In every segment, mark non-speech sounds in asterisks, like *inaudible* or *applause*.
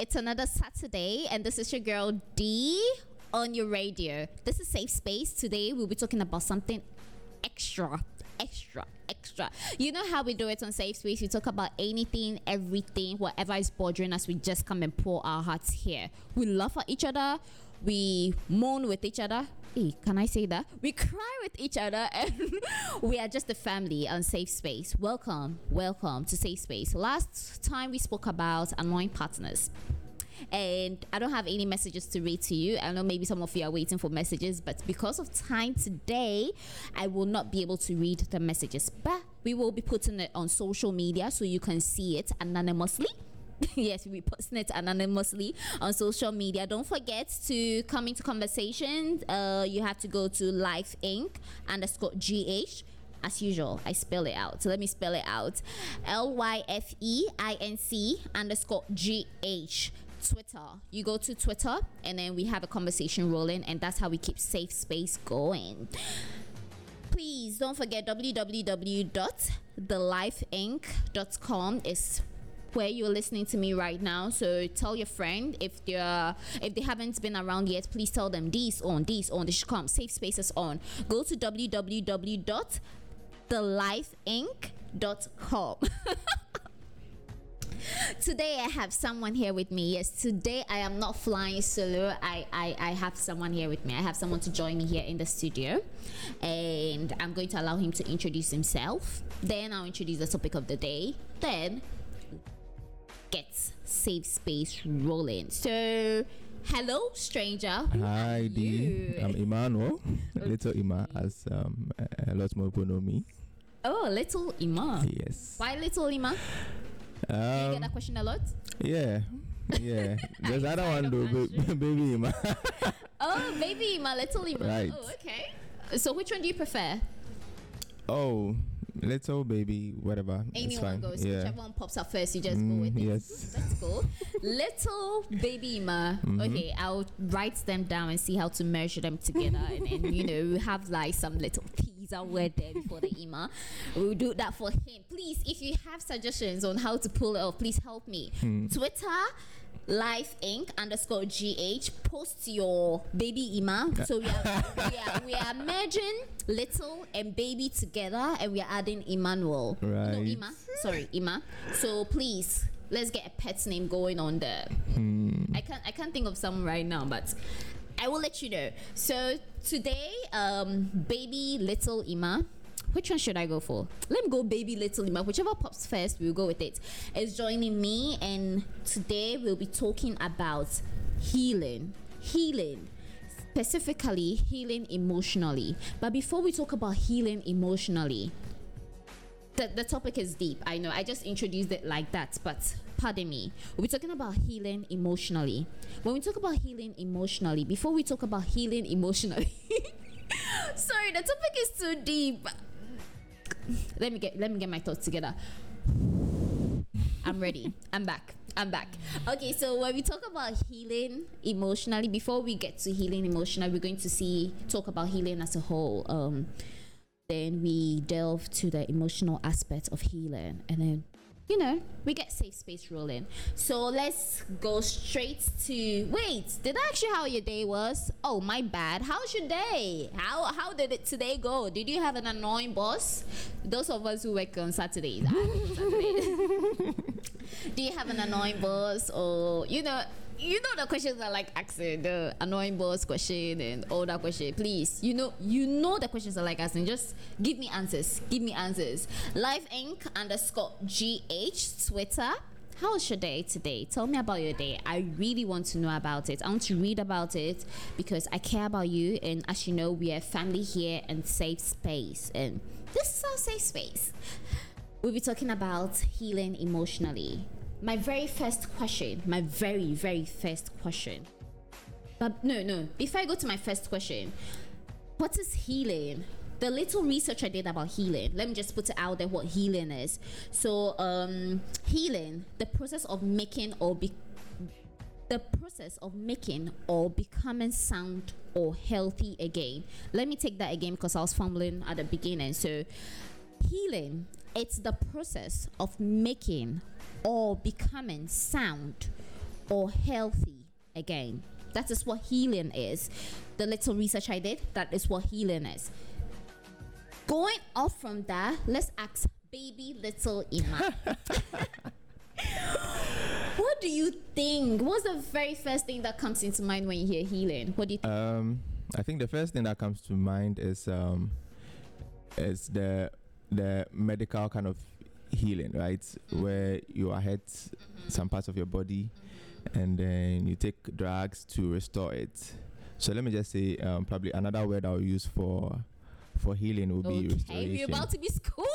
It's another Saturday, and this is your girl D on your radio. This is Safe Space. Today, we'll be talking about something extra, extra, extra. You know how we do it on Safe Space? We talk about anything, everything, whatever is bothering us. We just come and pour our hearts here. We laugh at each other. We moan with each other. Hey, can I say that? We cry with each other *laughs* and we are just a family on Safe Space. Welcome, welcome to Safe Space. Last time we spoke about annoying partners and I don't have any messages to read to you. I know maybe some of you are waiting for messages, but because of time today, I will not be able to read the messages. But we will be putting it on social media so you can see it anonymously. *laughs* yes, we posting it anonymously on social media. Don't forget to come into conversation. Uh, you have to go to Life Inc. underscore GH as usual, I spell it out. So let me spell it out. L Y F E I N C underscore G H. Twitter. You go to Twitter and then we have a conversation rolling, and that's how we keep safe space going. Please don't forget www.thelifeinc.com is where you're listening to me right now. So tell your friend if they're if they haven't been around yet, please tell them these on, these on, they should come. Safe spaces on. Go to www.thelifeinc.com. *laughs* today I have someone here with me. Yes, today I am not flying solo. I, I, I have someone here with me. I have someone to join me here in the studio. And I'm going to allow him to introduce himself. Then I'll introduce the topic of the day. Then get safe space rolling. So hello stranger. Who Hi D. I'm Emmanuel. *laughs* Little Ima as um, a lot more people know me. Oh, little Ima. Yes. Why little Ima? Do you get Um, that question a lot? yeah. Yeah. *laughs* There's I one though, ba- *laughs* baby Ima. Oh, baby Ima, little Ima. Right. Oh, okay. So which one do you prefer? Oh, little baby, whatever. it's Anyone goes. yeah. Whichever one pops up first, you just go Mm, with it. yes. That's cool. Little baby Ima. Mm-hmm. Okay, I'll write them down and see how to measure them together. and then, you know, we have like some little teaser word there before the Ima. We'll do that for him. Please, if you have suggestions on how to pull it off, please help me. Hmm. Twitter. Life Inc. underscore GH. Post your baby Ima. So we are, we are we are merging little and baby together, and we are adding Emmanuel. right. No, Ima. Sorry, Ima. So please, let's get a pet's name going on there. Hmm. I can't I can't think of some right now, but I will let you know. So today, um, baby little Ima. Which one should I go for? Let me go baby little Ima. Whichever pops first, we'll go with it. Is joining me, and today we'll be talking about healing. Healing specifically healing emotionally. But before we talk about healing emotionally, the, the topic is deep. I know. I just introduced it like that, but pardon me. We're talking about healing emotionally. When we talk about healing emotionally, before we talk about healing emotionally, *laughs* sorry, the topic is too deep. Let me get let me get my thoughts together. I'm ready. I'm back. I'm back. Okay, so when we talk about healing emotionally, before we get to healing emotionally, we're going to see talk about healing as a whole. Um, then we delve to the emotional aspect of healing and then you know. We get safe space rolling. So let's go straight to wait did i ask you how your day was? Oh my bad. How's your day? How how did it today go? Did you have an annoying boss? Those of us who work on saturdays Saturdays. *laughs* do you have an annoying boss or you know you know the questions are like asking the annoying boss question and all that question please you know you know the questions are like asking just give me answers give me answers life inc underscore gh twitter how was your day today? Tell me about your day. I really want to know about it. I want to read about it because I care about you. And as you know, we are family here and safe space. And this is our safe space. We'll be talking about healing emotionally. My very first question, my very, very first question. But no, no, before I go to my first question, what is healing? The little research I did about healing, let me just put it out there what healing is. So, um, healing, the process of making or be the process of making or becoming sound or healthy again. Let me take that again because I was fumbling at the beginning. So, healing it's the process of making or becoming sound or healthy again. That is what healing is. The little research I did, that is what healing is. Going off from that, let's ask baby little Ima. *laughs* *laughs* what do you think? What's the very first thing that comes into mind when you hear healing? What do you think? Um, I think the first thing that comes to mind is um, is the the medical kind of healing, right? Mm-hmm. Where you are hit some parts of your body, and then you take drugs to restore it. So let me just say, um, probably another word I'll use for for healing will be Okay, restoration. we're about to be schooled.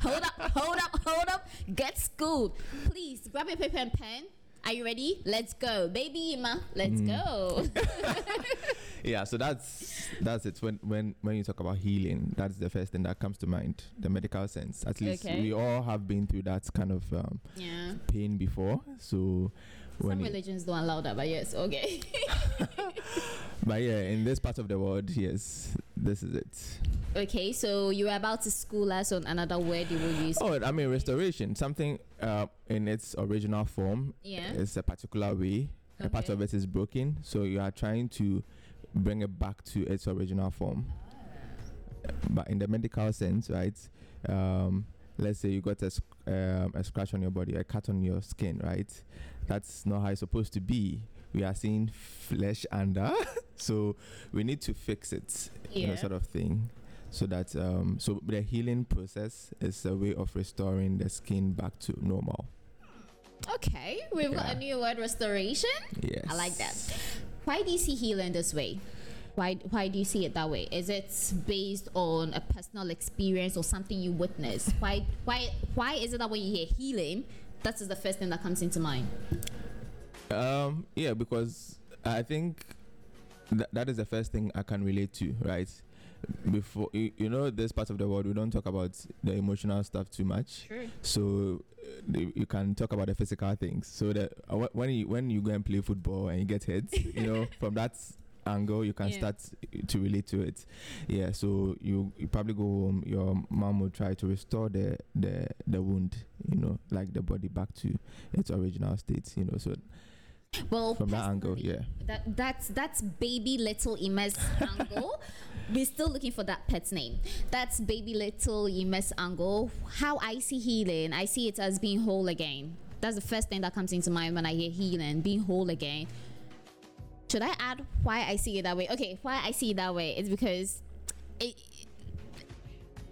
hold up, hold up, hold up. Get schooled. Please grab your paper and pen. Are you ready? Let's go. Baby Ima, let's Mm. go. *laughs* *laughs* yeah, so that's that's it. When when when you talk about healing, that's the first thing that comes to mind, the medical sense. At least Okay. we all have been through that kind of um, yeah. pain before. So when Some religions don't allow that, but yes, okay. *laughs* but yeah, in this part of the world, yes, this is it. okay, so you were about to school us on another word you will use. Oh, I mean restoration, something uh, in its original form Yeah. is a particular way. A part of it is broken, so you are trying to bring it back to its original form. But in the medical sense, right? Um, let's say you got a, um, a scratch on your body, a cut on your skin, right? That's not how it's supposed to be. We are seeing flesh under, *laughs* so we need to fix it, you know, sort of thing. So that um, so the healing process is a way of restoring the skin back to normal. Okay, we've got a new word restoration. Yes, I like that. Why do you see healing this way? Why why do you see it that way? Is it based on a personal experience or something you witnessed? Why why why is it that when you hear healing, that is the first thing that comes into mind? Um, yeah, because I think that that is the first thing I can relate to, right? Before you, you know, this part of the world, we don't talk about the emotional stuff too much. True. So uh, you can talk about the physical things. So that uh, when you when you go and play football and you get hit, *laughs* you know, from that angle you can Yeah. start to relate to it. Yeah. So you, you probably go home. Your mom will try to restore the the the wound, you know, like the body back to its original state. You know, so Well, from that angle, yeah. That that's that's baby little Ima's angle. *laughs* We're still looking for that pet's name. That's baby little Ima's angle. How I see healing, I see it as being whole again. That's the first thing that comes into mind when I hear healing, being whole again. Should I add why I see it that way? Okay, why I see it that way is because it,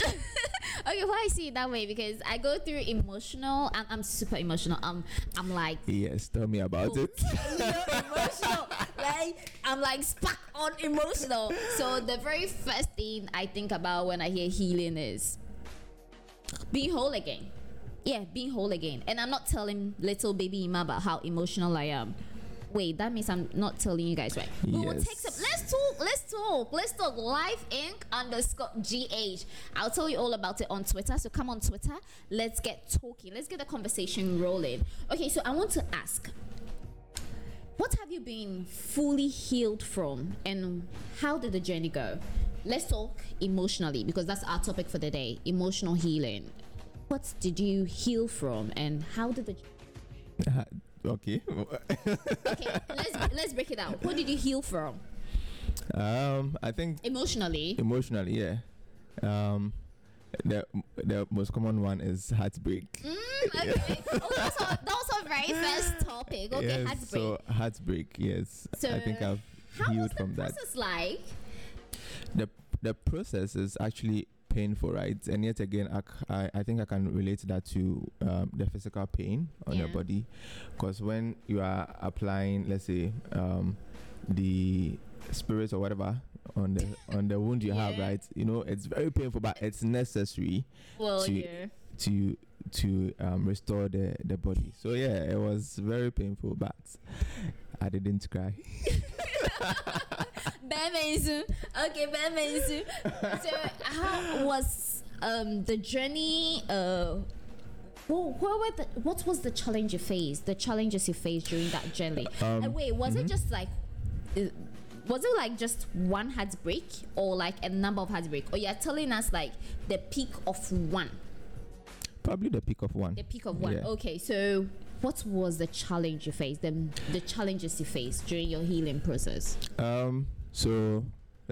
*laughs* okay, why I see it that way because I go through emotional. I'm, I'm super emotional. I'm I'm like Yes, tell me about it. *laughs* emotional. Like I'm like stuck on emotional. So the very first thing I think about when I hear healing is being whole again. Yeah, being whole again. And I'm not telling little baby Ima about how emotional I am. Wait, that means I'm not telling you guys right. We will take some. Yes. Let's talk. Let's talk. Let's talk. Life Inc. underscore GH. I'll tell you all about it on Twitter. So come on Twitter. Let's get talking. Let's get the conversation rolling. Okay, so I want to ask what have you been fully healed from and how did the journey go let's talk emotionally because that's our topic for the day emotional healing what did you heal from and how did the *laughs* okay. okay let's let's break it out what did you heal from um, I think emotionally emotionally, yeah. Um, the the most common one is heartbreak. mm, okay *laughs* oh, that's our, that was our very first topic okay yes, heartbreak so heartbreak. Yes, So I think I've how was healed the from that. process like the the process is actually painful right? And yet again I think i can relate that to um, the physical pain on your body. Because when you are applying let's say um, the spirits or whatever on the on the wound you have right you know it's very painful but it's necessary well To- yeah to to um, restore the the body. So yeah it was very painful but i didn't cry *laughs* *laughs* Bemensu. Okay, Bemensu. So, how was um the journey? Uh, what, what, were the, what was the challenge you faced? The challenges you faced during that journey? Um, and wait, was it mhm. just like? Uh, was it like just one heartbreak or like a number of heartbreak? Or you're telling us like the peak of one? probably the peak of one The peak of one. Yeah. Okay, so what was the challenge you faced? The the challenges you faced during your healing process? Um, so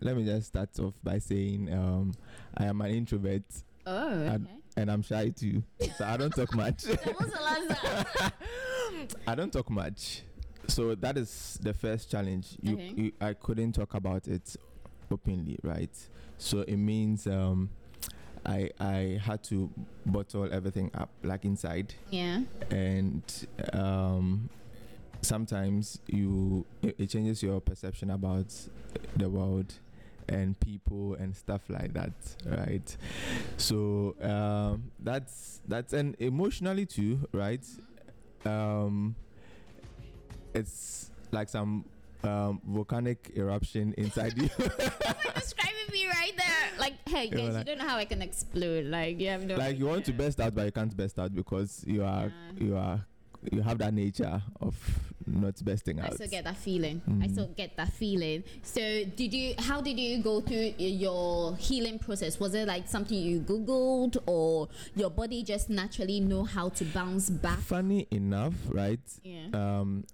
let me just start off by saying um, I am an introvert Oh, And- and I'm shy too, so I don't talk much. *laughs* when was the last time? *laughs* I don't talk much. So that is the first challenge. You, Okay. you I couldn't talk about it openly, right? So it means um I I had to bottle everything up like inside. Yeah. and um sometimes you it, it changes your perception about the world and people and stuff like that right? So um that's that's and emotionally too right? Um it's like some um volcanic eruption inside you *laughs* describing me right there. Like, hey, guys, you don't know how I can explode. Like, you have no. like you want to idea. burst out but you can't burst out because you are Yeah. you are you have that nature of not bursting out. I still get that feeling. I Mm. still get that feeling. So, did you? How did you go through your healing process? Was it like something you googled, or your body just naturally know how to bounce back? funny enough right Yeah. um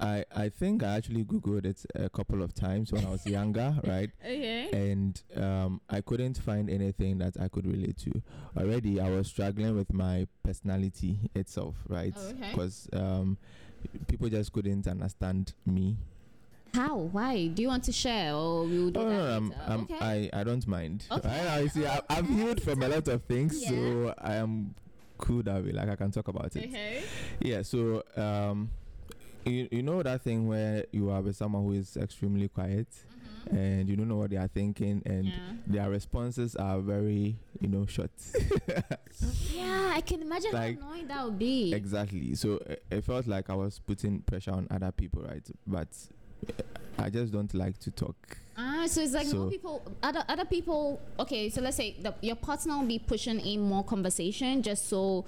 i i think i actually googled it a couple of times when i was younger *laughs* right Okay. and um i couldn't find anything that i could relate to already i was struggling with my personality itself right Oh, okay. because um people just couldn't understand me How? Why? Do you want to share, or we will do oh that no, no, I'm. I'm, okay. i i don't mind Okay. *laughs* right now you see I, i've Okay. healed from a lot of things Yeah. so i am cool that way like i can talk about it okay. Yeah, so um, you, you know that thing where you are with someone who is extremely quiet and you don't know what they are thinking and Mm-hmm. Yeah. their responses are very, you know, short. *laughs* Yeah, I can imagine Like- how annoying that would be. exactly. So uh, it felt like I was putting pressure on other people, right? But uh, I just don't like to talk. Ah, so it's like more people, other other people. Okay, so let's say the, your partner will be pushing in more conversation just so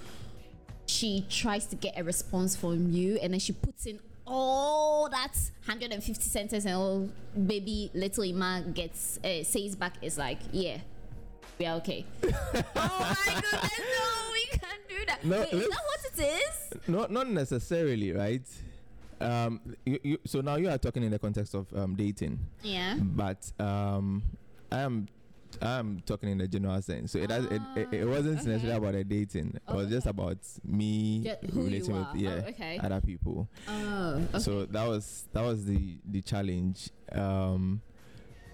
she tries to get a response from you, and then she puts in all that 150 sentences, and all baby little Ima gets uh, says back is like, yeah, we are okay. *laughs* oh my goodness, no, we can't do that. No, Wait, is that what it is? Not not necessarily, right? Um, you, you, so now you are talking in the context of um, dating. Yeah. but um, I am I am talking in the general sense. So it does, it, it, it wasn't Ah, okay. necessarily about the dating. It Oh, was just about me Ju- who you relating with yeah Oh, okay. other people. Oh, okay. So that was that was the the challenge. Um,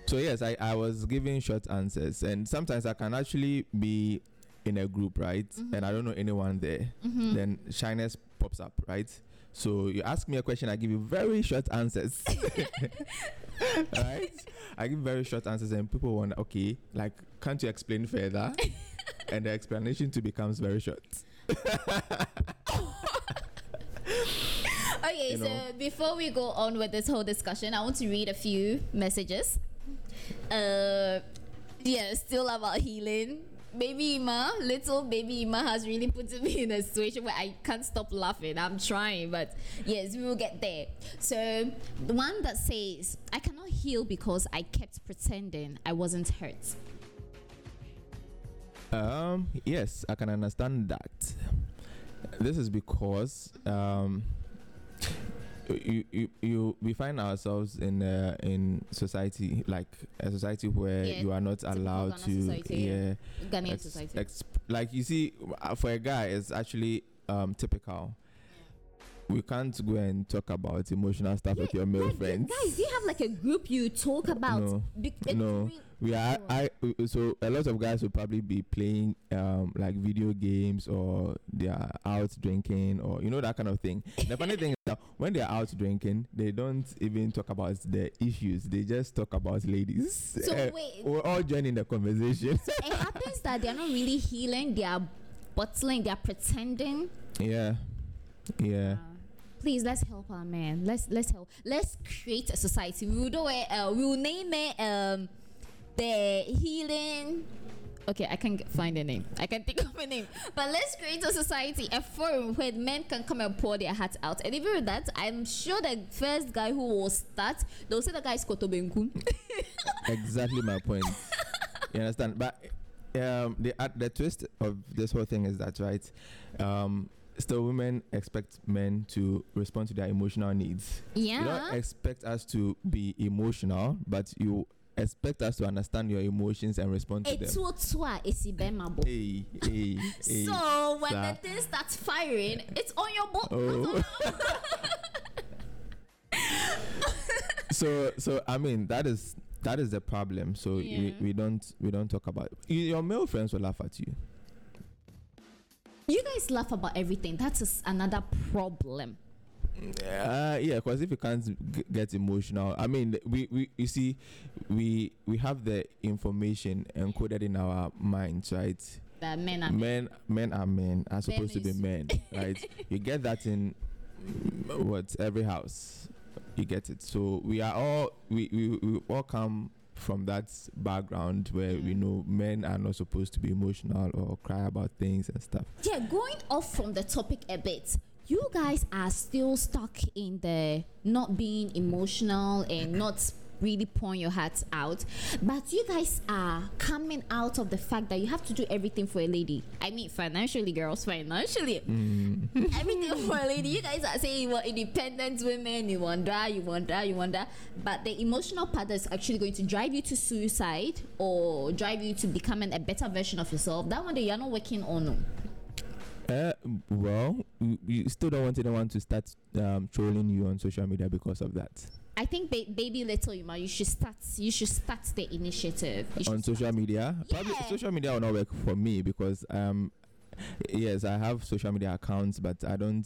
so yes, I I was giving short answers, and sometimes I can actually be in a group, right? And I don't know anyone there. Mhm. Then shyness pops up, right? So you ask me a question, I give you very short answers. *laughs* *laughs* *laughs* right? I give very short answers, and people wonder, okay, like, can't you explain further? *laughs* and the explanation too becomes very short. Okay, you so know. before we go on with this whole discussion, I want to read a few messages. Uh, yeah, still about healing. Baby Ima, little baby Ima has really put me in a situation where I can't stop laughing. I'm trying, but yes, we will get there. So, the one that says, I cannot heal because I kept pretending I wasn't hurt. Um, yes, I can understand that. This is because um, you, you, you, we find ourselves in uh, in society like a society where Yeah, you are not allowed to society, yeah yeah. Ghanaian ex- society. ex- like you see uh, for a guy it's actually um typical we can't go and talk about emotional stuff with your male friends Guys, do you have like a group you talk about? No, Be- uh, no. we are. I, so a lot of guys will probably be playing um like video games or they are out drinking or you know that kind of thing the funny *laughs* thing is that when they are out drinking they don't even talk about the issues they just talk about ladies So Eh, *laughs* wait. we're all joining the conversation So it *laughs* happens that they're not really healing, they are bottling, they're pretending. yeah yeah Please let's help our man. Let's let's help. Let's create a society. We will do it. Uh, we will name it um the healing. Okay, I can't find a name. I can think of a name. But let's create a society, a forum where men can come and pour their hearts out. And even with that, I'm sure the first guy who will start, they'll say the guy is Kotobenku. *laughs* exactly my point. you understand? But um, the uh, the twist of this whole thing is that right. Um, still women expect men to respond to their emotional needs. Yeah. You don't expect us to be emotional, but you expect us to understand your emotions and respond to them. It's what twa is ibemabo. Hey, hey, hey. So when sir. the thing starts firing, it's on your boat. Oh. *laughs* so so I mean that is that is the problem. So Yeah. we, we don't we don't talk about it. Your male friends will laugh at you. You guys laugh about everything. That's another problem. Uh, yeah, because if you can't g- get emotional, I mean, we, we you see, we we have the information encoded in our minds, right? That men are Men men men are men are supposed to be men, *laughs* right? you get that in mm, what every house, you get it. So we are all we we, we all come from that background where we Mm. know men are not supposed to be emotional or cry about things and stuff. Yeah, going off from the topic a bit, you guys are still stuck in the not being emotional and not really pouring your hearts out. But you guys are coming out of the fact that you have to do everything for a lady. I mean, financially, girls, financially. Mm. everything for a lady. You guys are saying you want independent women, you want that, you want that, you want that. But the emotional part is actually going to drive you to suicide or drive you to becoming a better version of yourself. That one that you're not working on. Uh, well, you, you still don't want anyone to start um, trolling you on social media because of that. I think ba- baby little you should start. You should start the initiative on social start. media. Probably Yeah. social media will not work for me because um yes, I have social media accounts, but I don't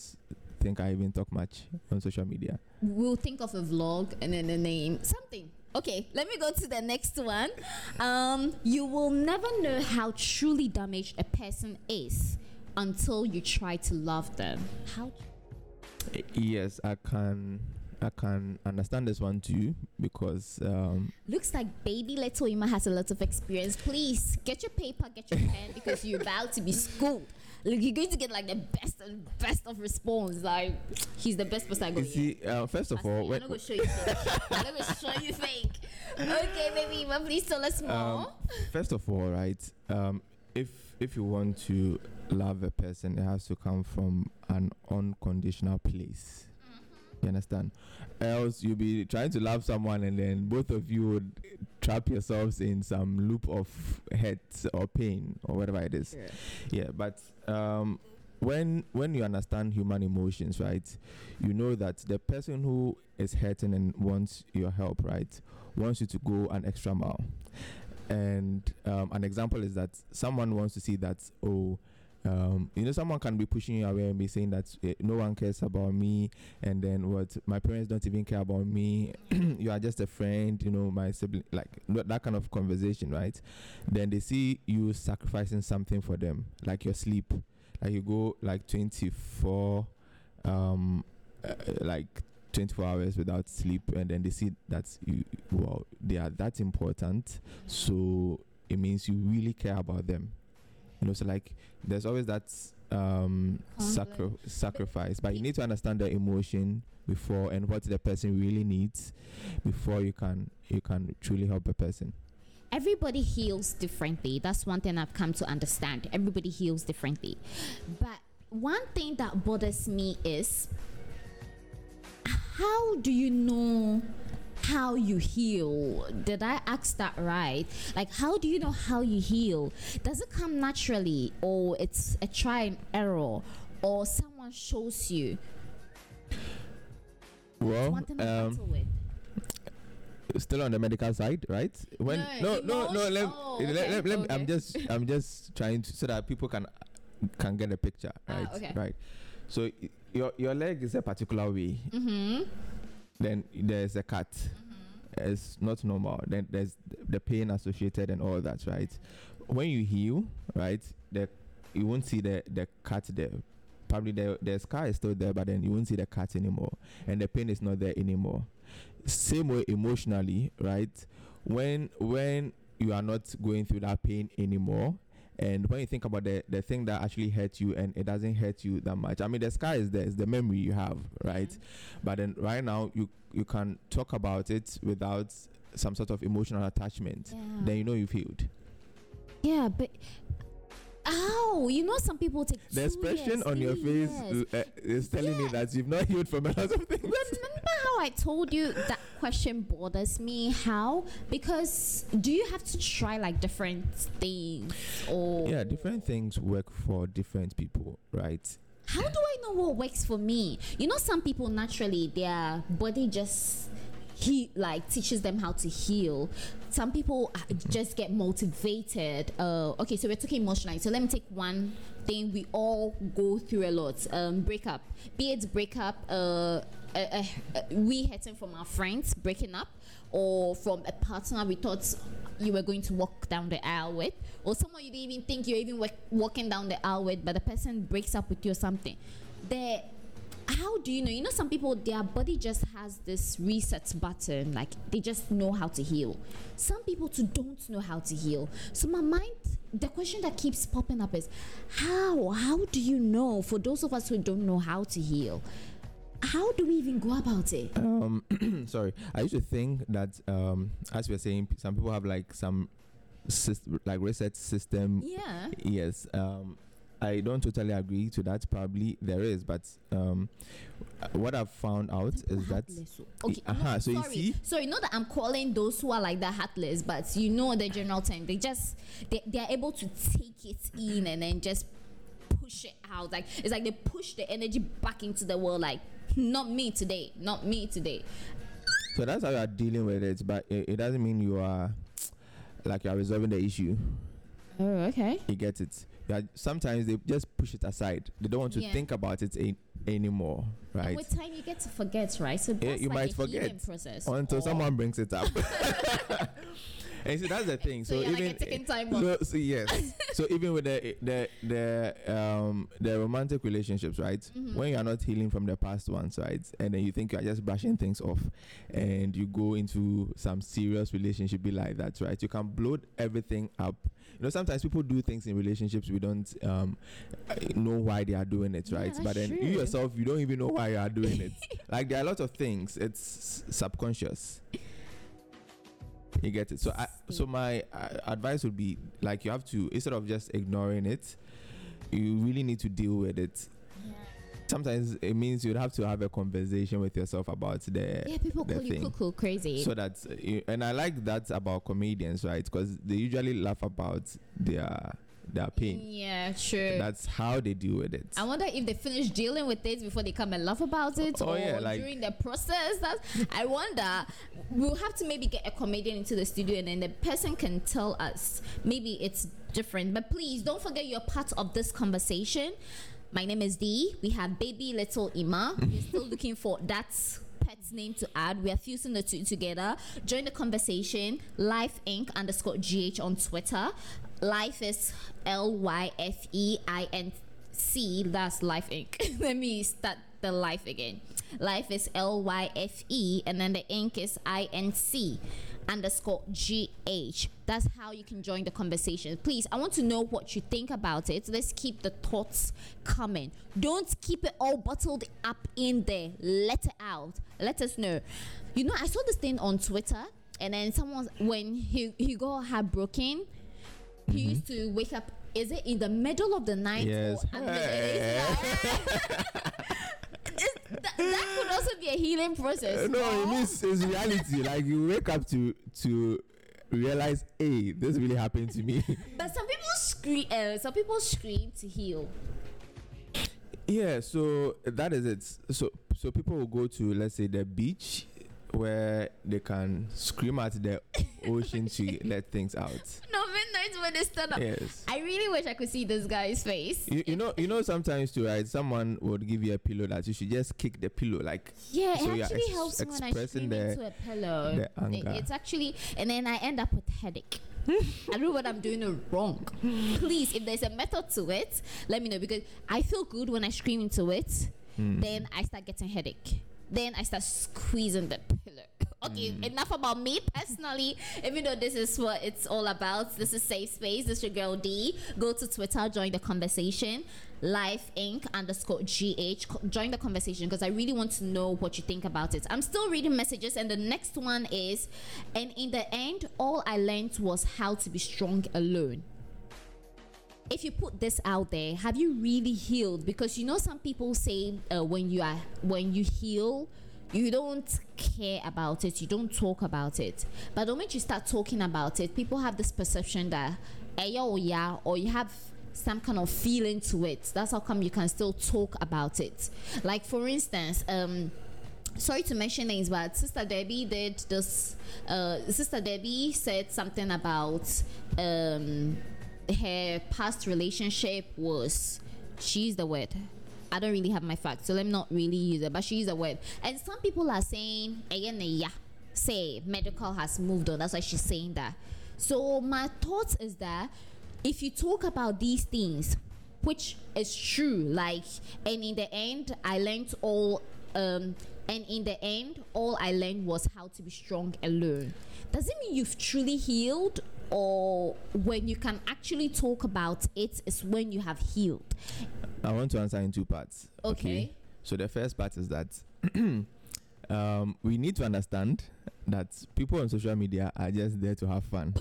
think I even talk much on social media. We'll think of a vlog and then a name, something. Okay, let me go to the next one. Um, you will never know how truly damaged a person is until you try to love them. How? Yes, I can I can understand this one too because um Looks like baby little Ima has a lot of experience. Please get your paper, get your pen because you're about to be schooled. Like you're going to get like the best and best of response. Like he's the best person I got. you see uh, first of all I'm not gonna show you fake. I'm not gonna show you fake. Okay, baby, Ima, please tell us more. um, first of all right um if if you want to love a person it has to come from an unconditional place you understand? Else you'll be trying to love someone and then both of you would trap yourselves in some loop of hurt or pain or whatever it is. Yeah. But um when when you understand human emotions right you know that the person who is hurting and wants your help right wants you to go an extra mile. And um, an example is that someone wants to see that oh um, you know someone can be pushing you away and be saying that eh, no one cares about me. And then what my parents don't even care about me. *clears throat* You are just a friend you know my sibling like that kind of conversation right? Then they see you sacrificing something for them like your sleep. Like you go like 24 um uh, like 24 hours without sleep. And then they see that you well they are that important. So it means you really care about them you know so like there's always that um sacri- sacrifice but you need to understand the emotion before and what the person really needs before you can you can truly help a person everybody heals differently. That's one thing I've come to understand. Everybody heals differently. But one thing that bothers me is how do you know how you heal? Did I ask that right? Like, how do you know how you heal? Does it come naturally, or it's a try and error, or someone shows you? well One thing um with. still on the medical side, right? When No, no, no, no. Let, oh, let, okay, let, let me- I'm just, I'm just trying to so that people can can get a picture, Ah, right? okay. Right. So your your leg is a particular way. Mm-hmm. Then there's a cut. Mm-hmm. It's not normal. Then there's the pain associated and all that, right? When you heal, right, the you won't see the the cut there. Probably the the scar is still there, but then you won't see the cut anymore, and the pain is not there anymore. Same way emotionally, right? When when you are not going through that pain anymore, and when you think about the the thing that actually hurts you and it doesn't hurt you that much. I mean, the scar is there, it's the memory you have, right? Mm-hmm. But then right now you you can talk about it without some sort of emotional attachment. Yeah. Then you know you've healed. Yeah, but Oh, you know, some people take The expression years, on your face uh, is telling me that you've not healed from a lot of things. Remember how I told you that question bothers me? How? Because do you have to try like different things or Yeah, different things work for different people, right? how do I know what works for me? You know, some people naturally their body just he like teaches them how to heal. Some people uh, just get motivated. Uh, okay, so we're talking emotionally. So let me take one thing we all go through a lot: um, breakup. Be it breakup, uh, uh, uh, uh, we hurting from our friends breaking up, or from a partner we thought you were going to walk down the aisle with, or someone you didn't even think you're even wa- walking down the aisle with, but the person breaks up with you or something. There how do you know? You know, some people, their body just has this reset button, like they just know how to heal. Some people too don't know how to heal. So my mind, the question that keeps popping up is, how? How do you know? For those of us who don't know how to heal, how do we even go about it? Um, *clears throat* sorry, I used to think that, um, as we were saying, some people have like some like reset system. Yeah. Yes. Um, I don't totally agree to that. Probably there is, but um, what I've found out is that Heartless. Okay. no, uh-huh, so you sorry. see- sorry, not that I'm calling those who are like that heartless, but you know the general term. They just they, they are able to take it in and then just push it out. Like it's like they push the energy back into the world. Like not me today, not me today. so that's how you are dealing with it. But it, it doesn't mean you are like you are resolving the issue. Oh, okay. You get it. Sometimes they just push it aside. They don't want to Yeah. think about it a- anymore, right? With time, you get to forget, right? So Yeah, you like might a forget process. until Or- someone brings it up. *laughs* *laughs* and so that's the thing. So So, you're like even ticking eh, time so, so yes. *laughs* so even with the the the um the romantic relationships, right? Mm-hmm. When you are not healing from the past ones, right, and then you think you are just brushing things off, and you go into some serious relationship be like that, right? You can blow everything up. You know, sometimes people do things in relationships we don't um know why they are doing it, right? that's but then true. you yourself, you don't even know why you are doing it. *laughs* like there are a lot of things. It's subconscious. You get it. So I, so my uh, advice would be like you have to instead of just ignoring it, you really need to deal with it. Sometimes it means you'd have to have a conversation with yourself about the Yeah, people the call you cuckoo crazy. so that and I like that about comedians, right? Because they usually laugh about their their pain. yeah, true. That's how they deal with it. I wonder if they finish dealing with it before they come and laugh about it, Oh, or yeah, like- during the process. That I wonder. We'll have to maybe get a comedian into the studio, and then the person can tell us. Maybe it's different, but please don't forget you're part of this conversation. My name is Dee. We have baby little Ima. We're still *laughs* looking for that pet's name to add. We are fusing the two together. Join the conversation. Life Inc. underscore GH on Twitter. Life is L Y F E I N C. That's Life Inc. *laughs* Let me start the life again. Life is L Y F E, and then the ink is I N C underscore G H. That's how you can join the conversation. Please, I want to know what you think about it. Let's keep the thoughts coming. Don't keep it all bottled up in there. Let it out. Let us know. You know, I saw this thing on Twitter, and then someone when he he got heartbroken, he used to wake up. Is it in the middle of the night? Yes. Or under the- *laughs* that, that could also be a healing process. Uh, no, no? it means it's reality. like you wake up to to realize, hey, this really happened to me. *laughs* But some people scream. Uh, some people scream to heal. yeah, so that is it. So so people will go to let's say the beach where they can scream at the ocean to *laughs* let things out. No when they stand up. Yes. I really wish I could see this guy's face. You, you know you know sometimes too right someone would give you a pillow that you should just kick the pillow like Yeah, So it actually ex- helps when I scream the- into a pillow. the It- it's actually, and then I end up with headache. I know what I'm doing wrong. Please, if there's a method to it, let me know because I feel good when I scream into it. Hmm. Then I start getting headache. Then I start squeezing the pillow. Okay, Hmm. enough about me personally. Even though this is what it's all about, this is safe space. This is your girl D. Go to Twitter, join the conversation. Life Inc. underscore GH. Join the conversation because I really want to know what you think about it. I'm still reading messages, and the next one is, and in the end, all I learned was how to be strong alone. if you put this out there, have you really healed? Because you know, some people say uh, when you are when you heal, you don't care about it, you don't talk about it. But the moment you start talking about it, people have this perception that, eh, yeah, or you have some kind of feeling to it. That's how come you can still talk about it. Like for instance, um, sorry to mention names, but Sister Debbie did this. Uh, Sister Debbie said something about um, her past relationship was. She's the word. I don't really have my facts, so let me not really use it. But she used a word, and some people are saying, "Again, yeah, say Medikal has moved on." That's why she's saying that. So my thoughts is that if you talk about these things, which is true, like, and in the end, I learned all. Um, and in the end, all I learned was how to be strong alone. Does it mean you've truly healed, or when you can actually talk about it is when you have healed? I want to answer in two parts. Okay. So the first part is that *clears throat* um, we need to understand that people on social media are just there to have fun.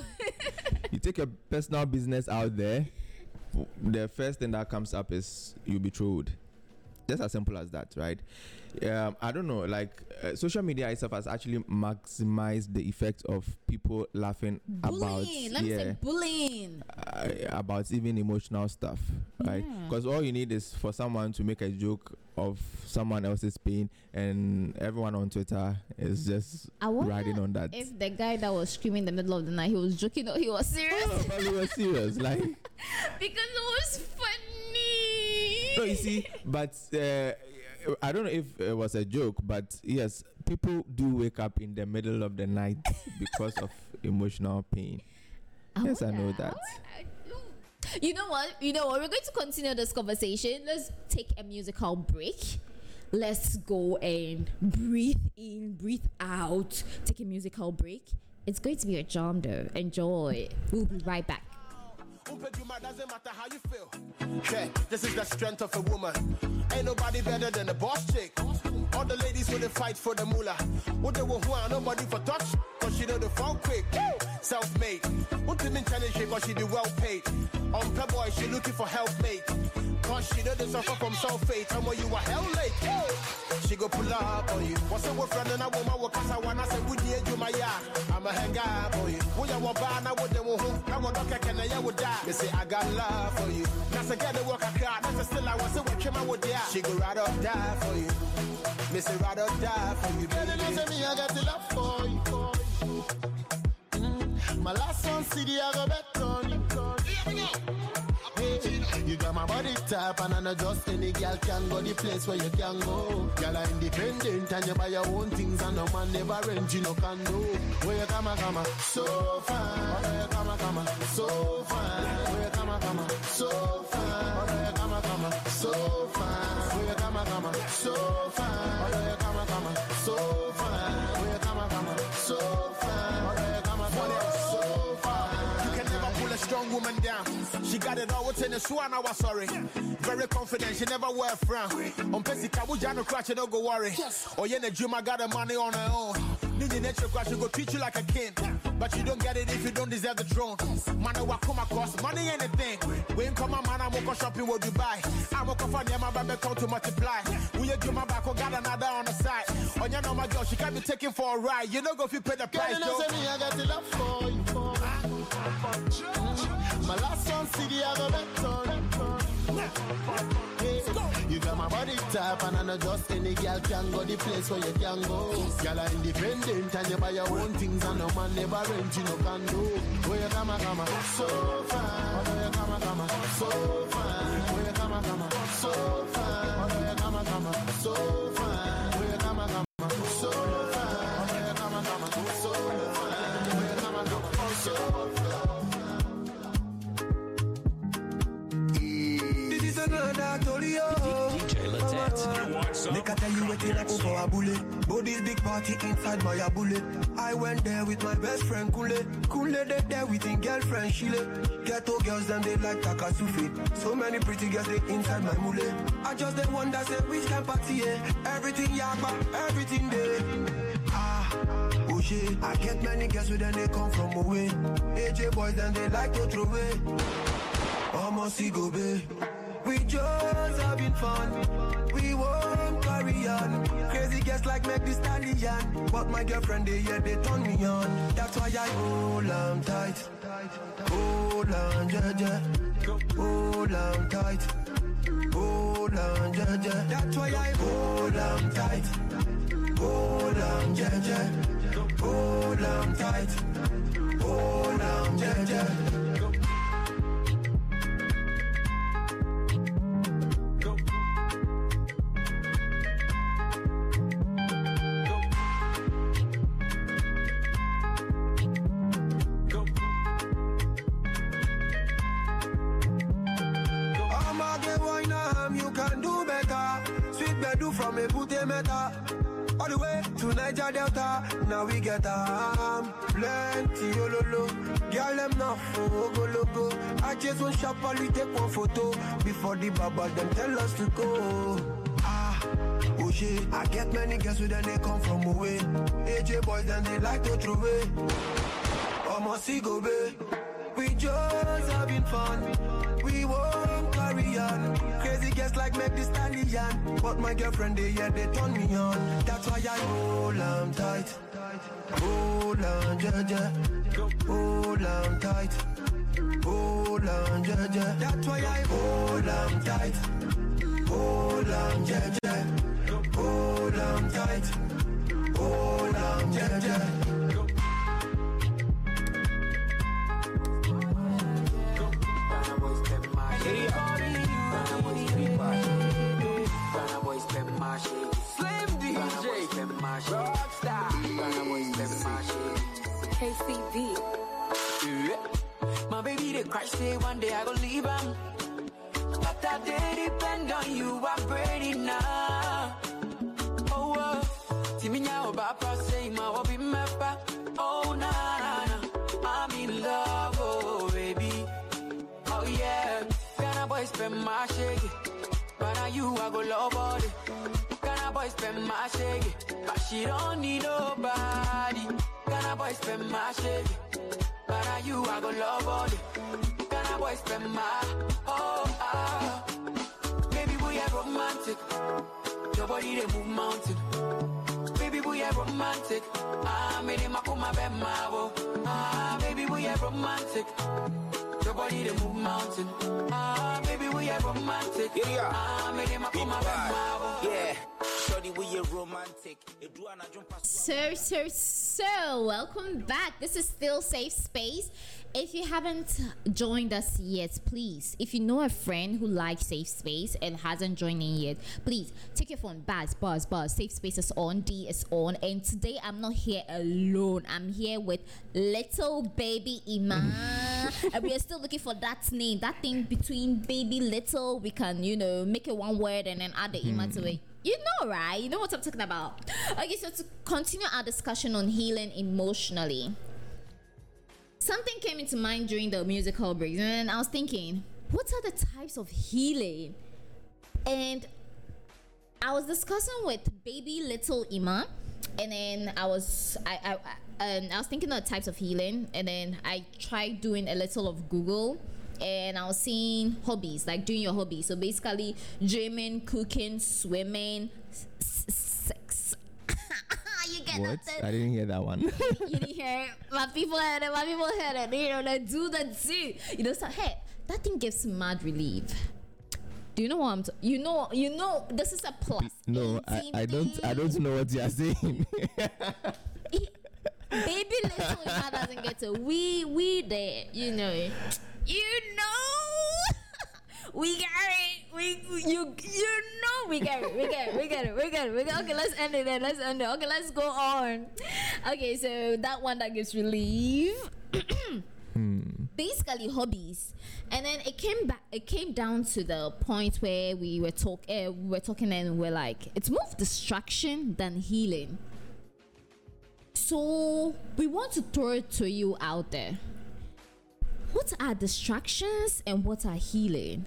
*laughs* you take your personal business out there, the first thing that comes up is you'll be trolled. Just as simple as that, right? Um, I don't know. Like uh, social media itself has actually maximized the effect of people laughing about Bullying. Let me yeah say bullying. uh, about even emotional stuff, right? Yeah. Because all you need is for someone to make a joke of someone else's pain, and everyone on Twitter is just riding on that. if the guy that was screaming in the middle of the night, he was joking or he was serious. Oh, but we were serious, like *laughs* because it was funny. No, you see, but uh, I don't know if it was a joke, but yes, people do wake up in the middle of the night *laughs* because of emotional pain. Yes, I know that. You know what? You know what? We're going to continue this conversation. Let's take a musical break. Let's go and breathe in, breathe out. Take a musical break. It's going to be a jam though. Enjoy. We'll be right back. Umpeduma doesn't matter how you feel. Yeah, this is the strength of a woman. Ain't nobody better than the boss chick. All the ladies with the fight for the moolah. What they will want, nobody for touch. Cause she know the phone quick. Self made. What the challenge cause she be well paid. On boy, she looking for help mate. Cause she know the suffer from sulfate. And when you are hell late, she go pull up on you. What's up with friend and a woman? What cause I wanna say, would you do my yard? I'm a hang up on you. When you want bar, now they want I can, I would die. They say, I got love for you. Now say, get the work I got. That's a still I was say, what came out with that? She go right up die for you. Me say, right up die for you. Baby, don't say me, I got the love for you. For you. Mm. My last one, CD, I got bet on you. Hey, You my body type and I know just any girl can go the place where you can go. Girl are independent and you buy your own things and no man never rent you no condo. Where you come, come, so fine. Where you come, come, so fine. Where you come, come, so fine. Where you come, come, so fine. Where you come, come, so fine. Where you come, come, so fine. Woman down. She got it all within the swan, I was sorry. Very confident, she never wear a frown. On Pesica, we no crash, no go worry. Oh, yeah, the dream, I got the money on her own. Nini crash, she go treat you like a king. But you don't get it if you don't deserve the throne. Money will come across, money ain't a thing. When come a man, I'm go shopping with Dubai. I'm going to find my baby come to multiply. We you do my back, oh, got another on the side. On your know my girl, she can be taken for a ride. You know, go if you pay the price. Girl, you know, me, I got the love for you. My last one, CD, I got bet on you. Got my body type and I know just any girl can go the place where you can go. Girl are independent and you buy your own things and no man never rent you no condo. Where you come, come, so fine. Where you come, come, so fine. Where you come, come, so fine. Where you come, come, so fine. Make I tell you what I go for a bullet. Body's big party inside my bullet. I went there with my best friend Kule. Kule they there with his girlfriend Shile. Ghetto girls them they like Takasufi. So many pretty girls they inside my mule. I just the one that say which can party eh? Everything yakba, everything there. Ah, oh shit. I get many girls with them they come from away. AJ boys then they like to throw away. almost go be. We just having fun. We won't carry on. Crazy guests like make the stallion. But my girlfriend, they yeah, they turn me on. That's why I hold on tight. Hold on, yeah, yeah. Hold on tight. Hold on, yeah, yeah. That's why I hold on tight. Hold on, yeah, yeah. Hold on tight. Hold on, yeah, yeah. Meta. All the way to Niger Delta, now we get um plenty ololo. Girl them not for go logo. I just want shop only take one photo before the baba them tell us to go. Ah, oh shit, I get many girls with them they come from away. AJ boys then they like to throw away. I'ma see go be. We just having fun. We carry Crazy guests like make the stallion. But my girlfriend, they yeah, they turn me on. That's why I hold on tight. Hold on, yeah. Hold on tight. Hold on, yeah. That's why I hold on tight. Hold on, yeah. Hold on tight. Hold on. My shit. Boys. KCB. My baby they cry say one day I go leave him. But that day depend on you, I'm ready now. Oh, uh, now about say my hobby mapper. Oh, na na na, I'm in love, oh baby. Oh yeah, Ghana boy spend my shake. But now you I go love body. Ghana boy spend my shake. But she don't need nobody. Ghana boy spend my shake. But now you I go love all body. Ghana boy spend my oh ah. Baby boy are romantic. Your body they move mountain. Baby boy are romantic. Ah, made him up on my bed, my wo. Ah, baby boy are romantic. Your body they move mountain. Ah, baby we are romantic. Yeah. Ah, made him up on my bed, my wo. Yeah, shorty, we a romantic. Edu and I jump past- So, so, so, welcome back. This is still Safe Space. If you haven't joined us yet, please, if you know a friend who likes Safe Space and hasn't joined in yet, please take your phone, buzz, buzz, buzz. Safe Space is on, D is on. And today I'm not here alone. I'm here with little baby Ima. *laughs* and we are still looking for that name, that thing between baby little. We can, you know, make it one word and then add the Ima to hmm. it. You know, right? You know what I'm talking about. Okay, so to continue our discussion on healing emotionally, something came into mind during the musical break, and I was thinking, what are the types of healing? And I was discussing with baby little Ima, and then I was I I, I, um, I was thinking of types of healing, and then I tried doing a little of Google, and I was seeing hobbies like doing your hobbies. So basically, dreaming, cooking, swimming, sex. *laughs* you get What? that? I didn't hear that one. you *laughs* didn't hear it. My people heard it. My people heard it. You know, they do the do. You know, so hey, that thing gives mad relief. Do you know what I'm? T- you know, you know, this is a plus. no, I, I don't I don't know what you are saying. *laughs* Baby little Ima doesn't get to we we there. You know, you know. *laughs* We got it. We you you know we get it. We get it. We get it. We get it. We it. Okay, let's end it then. Let's end it. Okay, let's go on. Okay, so that one that gives relief. *clears throat* basically hobbies and then it came back it came down to the point where we were talk uh, we were talking and we're like it's more of distraction than healing so we want to throw it to you out there what are distractions and what are healing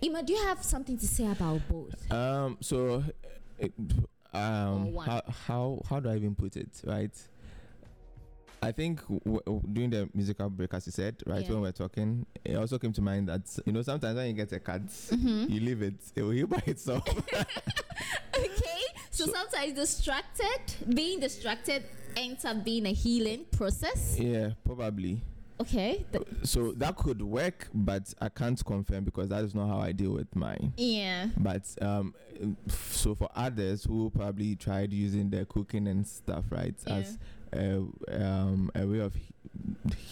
Ima, do you have something to say about both um. So, um. How how how do I even put it? Right. I think w- during the musical break, as you said, right Yeah. when we're talking, it also came to mind that you know sometimes when you get a cut, Mhm. you leave it, it will heal by itself. *laughs* okay so, sometimes distracted being distracted ends up being a healing process yeah, probably. okay th- So that could work, but I can't confirm because that is not how I deal with mine. yeah But um, so for others who probably tried using their cooking and stuff, right, as a, um, a way of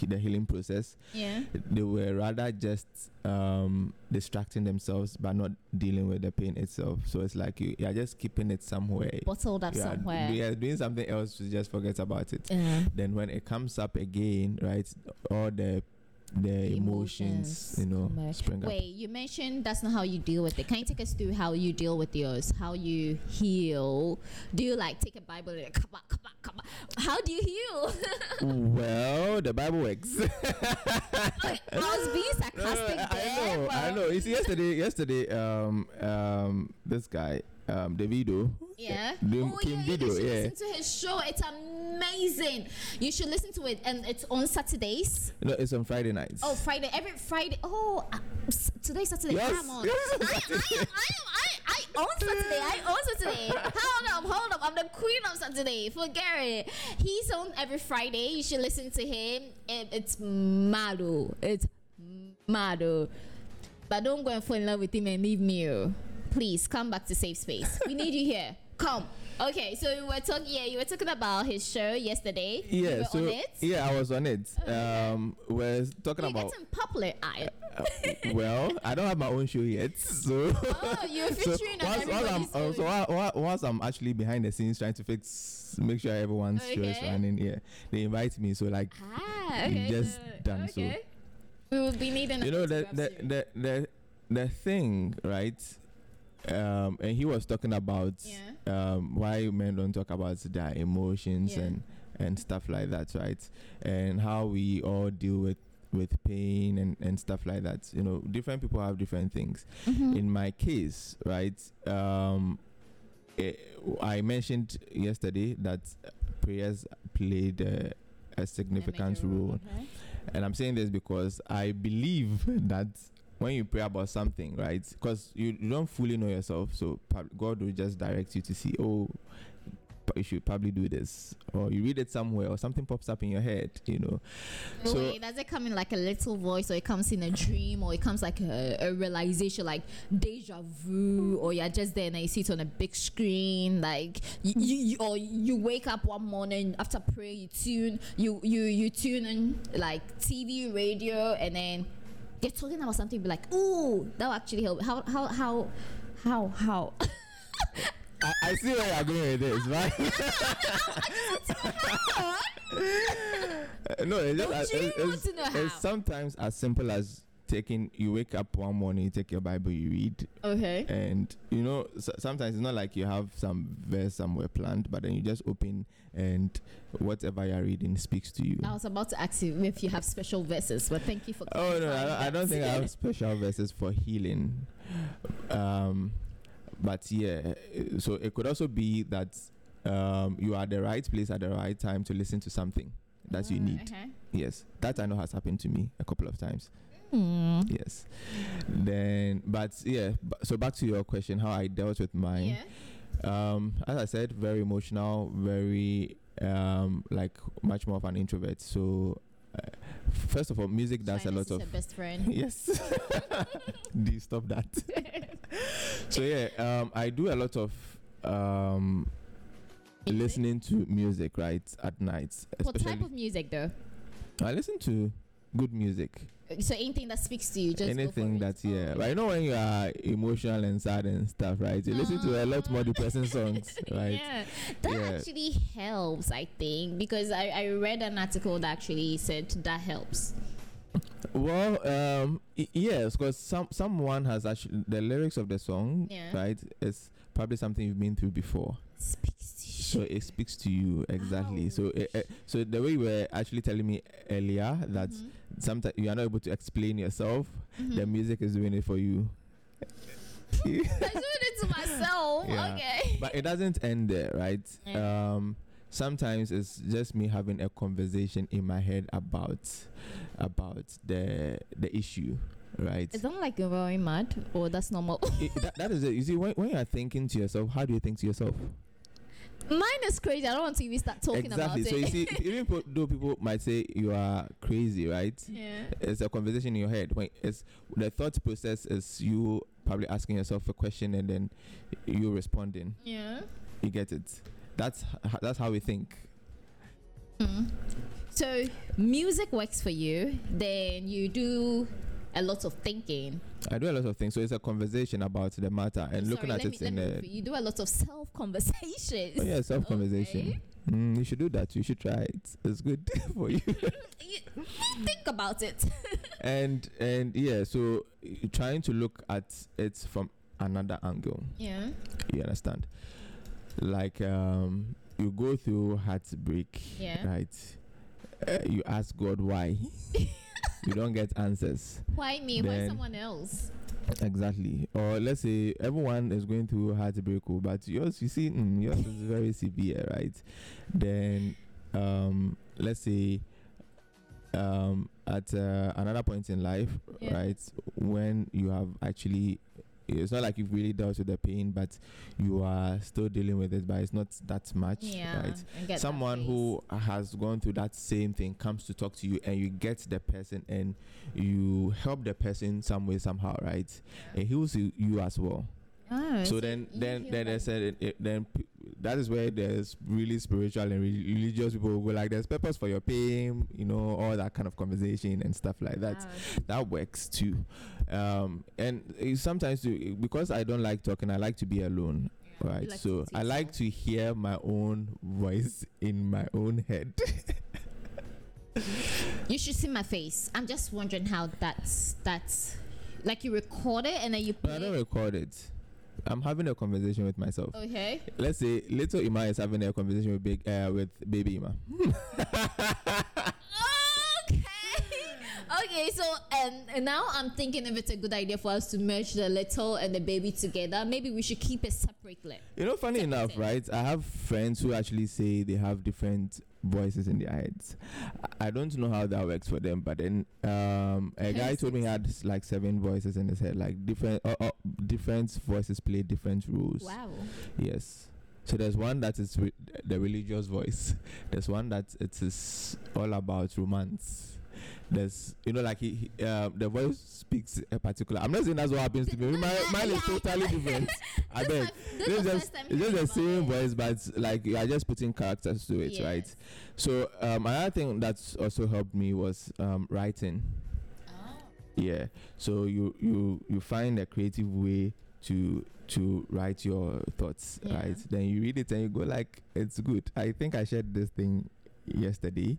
the healing process, yeah they were rather just um, distracting themselves but not dealing with the pain itself. So it's like you, you're just keeping it somewhere. bottled up You are- somewhere You are doing something else to just forget about it. yeah Then when it comes up again, right, all the the emotions, Emotions you know, come back. spring up. Wait, you mentioned that's not how you deal with it. Can you take us through how you deal with yours? How you heal? Do you like take a Bible and like, come on, come on, come on? How do you heal? *laughs* Well, the Bible works. *laughs* I was being sarcastic I there. know, I know. You see, yesterday, yesterday, um, um, this guy, um, Davido, Yeah. Doing oh King yeah, Video, you should yeah. listen to his show. It's amazing. You should listen to it, and it's on Saturdays. no, it's on Friday nights. Oh, Friday. Every Friday. Oh, uh, today's Saturday. Yes, I'm on. *laughs* yes, I, I, I, I, I own Saturday. I own Saturday. hold up, hold up. I'm the queen of Saturday. Forget it. He's on every Friday. You should listen to him. It, it's mad. oh. It's mad. oh. But don't go and fall in love with him and leave me. oh. Please come back to safe space. We need you here. Come. Okay, so we were talking. Yeah, you were talking about his show yesterday. yeah, so yeah, I was on it. Um, we're talking You're about. getting popular. I, uh, well, I don't have my own show yet, so. Oh, you're *laughs* so featuring on once, I'm, uh, so own. while- while- once I'm actually behind the scenes trying to fix, make sure everyone's show is running. Yeah, they invite me, so like Ah, okay. just good. done, so- Okay. We will be needing. you know the the, the the the thing right um and he was talking about Yeah. um why men don't talk about their emotions Yeah. and and stuff like that right and how we all deal with with pain and and stuff like that you know different people have different things Mhm. in my case right um eh, i mentioned yesterday that prayers played uh, a significant major role, role okay. and I'm saying this because I believe *laughs* that when you pray about something, right? Because you, you don't fully know yourself, so God will just direct you to see, oh, you should probably do this, or you read it somewhere, or something pops up in your head, you know. So Wait, does it come in like a little voice, or it comes in a dream, or it comes like a, a realization, like deja vu, or you're just there and you see it on a big screen, like you, you, you or you wake up one morning after praying, you tune, you you you tune in like TV, radio, and then they're talking about something, be like, ooh, that will actually help. How how how how how? I, I see where you're going with this, right? *laughs* *laughs* no, it's just it's, it's- it's sometimes as simple as taking. You wake up one morning, you take your Bible, you read, okay. and you know s- sometimes it's not like you have some verse somewhere planned but then you just open and whatever you're reading speaks to you I was about to ask you if you have special verses, but thank you for. oh no I don't, I don't think i have special verses for healing um but yeah so it could also be that um you are at the right place at the right time to listen to something that you Ah, need Okay. yes that i know has happened to me a couple of times Hmm. yes then but yeah b- so back to your question how i dealt with mine Yeah. Um as i said very emotional very um like much more of an introvert. So uh, first of all music does a lot of best friend. *laughs* yes. *laughs* Do you stop that? *laughs* So yeah um i do a lot of um listening to music right at night What type of music though? i listen to good music So anything that speaks to you, just anything that yeah Oh, but you know when you are emotional and sad and stuff right you listen to a lot more depressing songs *laughs* right Yeah, that Yeah. actually helps, I think, because I, I read an article that actually said that helps. Well, um, yes, because some someone has actually the lyrics of the song, Yeah. right? It's probably something you've been through before, Speaks to you. so it speaks to you exactly. So, it, uh, so the way you were actually telling me earlier that Mhm. Sometimes you are not able to explain yourself, the Mhm. music is doing it for you. *laughs* I'm doing it to myself. Yeah. Okay. but it doesn't end there, right? Yeah. Um, sometimes it's just me having a conversation in my head about about the the issue, right? It's not like you're very mad or that's normal? It- that, that is it. You see, when, when you are thinking to yourself, how do you think to yourself? Mine is crazy. I don't want to even start talking exactly. about So it. So you see, *laughs* even though people might say you are crazy, right? yeah. It's a conversation in your head. When it's the thought process is you probably asking yourself a question and then you responding. Yeah. You get it. That's that's how we think. Mm. So music works for you. Then you do a lot of thinking. I do a lot of things, so it's a conversation about the matter and looking Sorry, at it me, in a. You do a lot of self conversations. oh yeah *laughs* self conversation. Mm, you should do that. You should try it. It's good *laughs* for *laughs* you. Think about it. and and yeah, so you're trying to look at it from another angle. yeah. You understand? Like um, you go through heartbreak, Yeah. right? Uh, you ask God why. You don't get answers. Why me? Why someone else? Exactly. Or let's say everyone is going through heartbreak, oh, but yours, you see, mm, yours is very severe, right? Then, um, let's say, um, at uh, another point in life, Yeah. right, when you have actually, it's not like you've really dealt with the pain, but you are still dealing with it, but it's not that much, Yeah. right? I get that someone who has gone through that same thing comes to talk to you and you get the person and you help the person some way somehow right it heals you, you as well Oh, so then then then they said it, it, then p- that is where there's really spiritual and re- religious people who go like there's purpose for your pain you know all that kind of conversation and stuff like that. Wow. that works too. Um and it sometimes too, because i don't like talking i like to be alone You right? like so i like to hear my own voice in my own head. You should see my face. I'm just wondering how that's that's like you record it and then you but i don't record it i'm having a conversation with myself Okay. let's say little ima is having a conversation with big uh, with baby ima Okay. *laughs* Okay, so and, and now I'm thinking if it's a good idea for us to merge the little and the baby together. Maybe we should keep it separately. You know, funny enough, right? I have friends who actually say they have different voices in their heads. I I don't know how that works for them, but then um, a guy told me he had like seven voices in his head, like different, uh, uh, different voices play different roles. Wow. Yes. So there's one that is re- the religious voice. *laughs* There's one that it is all about romance. There's, you know, like he, he uh, the voice speaks a particular. I'm not saying that's what happens to me. My, mine is totally different. *laughs* I This is beg. this It's just, it's just the same voice, but like you are just putting characters to it, right? So um, another thing that's also helped me was um, writing. Yeah. So you you you find a creative way to to write your thoughts, Yeah. right? Then you read it and you go like, it's good. I think I shared this thing yesterday.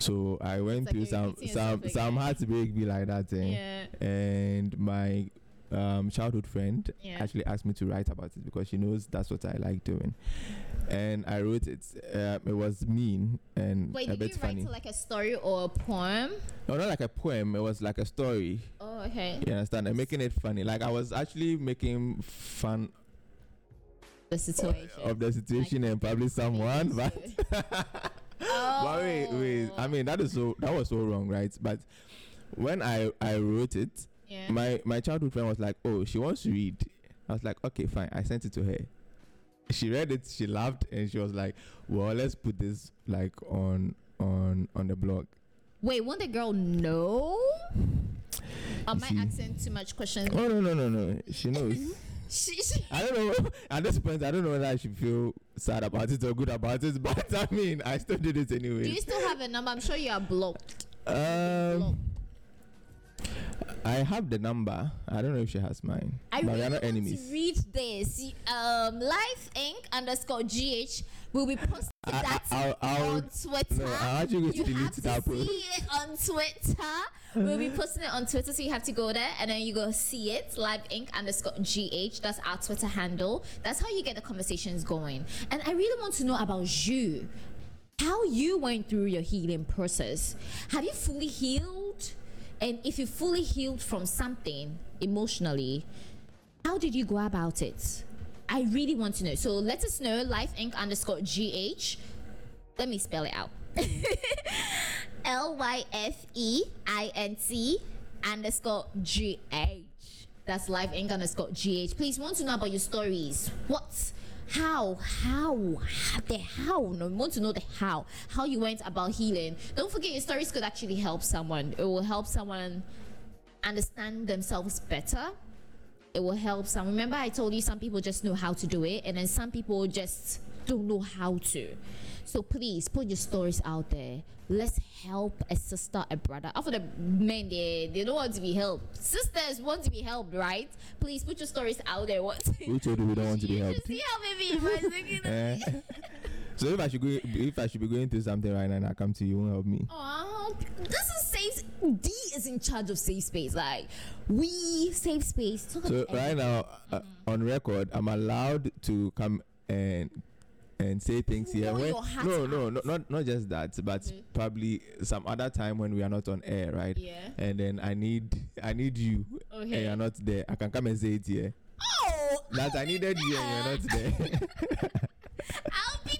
So I went like through some some some heartbreak be like that thing. Yeah. And my um, childhood friend Yeah. actually asked me to write about it because she knows that's what I like doing. And I wrote it. Um, it was mean and Wait, a did bit you write funny. like a story or a poem? no, not like a poem. It was like a story. Oh, okay. You understand? And making it funny. Like I was actually making fun The situation. of the situation and probably someone, but *laughs* *laughs* oh. but wait, wait. I mean oh. that is so that was so wrong, right? But when I I wrote it, yeah. my my childhood friend was like, "Oh, she wants to read." I was like, "Okay, fine." I sent it to her. She read it. She laughed and she was like, "Well, let's put this like on on on the blog." Wait, won't the girl know? Am I asking too much questions? Oh no no no no! She knows. *laughs* She, she, I don't know. *laughs* At this point, I don't know whether I should feel sad about it or good about it. But *laughs* I mean, I still did it anyway. do you still have a number? I'm sure you are blocked. Um. I have the number. I don't know if she has mine. I but really we are not enemies. read this. Um, Lyfe Inc. underscore GH will be posting I- that I'll- on Twitter. No, you delete have to that see it on Twitter. we'll be posting it on Twitter, so you have to go there and then you go see it. Lyfe Inc. underscore GH. That's our Twitter handle. That's how you get the conversations going. And I really want to know about you. How you went through your healing process. Have you fully healed? And if you fully healed from something emotionally, how did you go about it? I really want to know. So let us know, Lyfe Inc. underscore GH. Let me spell it out. *laughs* L Y F E I N C underscore G H. That's Lyfe Inc. underscore G H. Please want to know about your stories. What? How? How? The how? No, want to know the how. How you went about healing. Don't forget your stories could actually help someone. It will help someone understand themselves better. It will help some. Remember, I told you some people just know how to do it, and then some people just don't know how to. So please put your stories out there. Let's help a sister, a brother. After the men, they, they don't want to be helped. Sisters want to be helped, right? Please put your stories out there. What? Who told you we don't want to be *laughs* helped? see how I was looking at Eh? *laughs* so if I should go, if I should be going through something right now, and I come to you, you won't help me. Oh, this is safe. D is in charge of safe space. Like we safe space. So right everything. now, uh, on record, I'm allowed to come and and say things here. When, no, no, no, not not just that, but Mhm. probably some other time when we are not on air, right? Yeah. And then I need I need you, and Okay. you're not there. I can come and say it here. Oh, That I needed you, and you're not there. *laughs* I'll be.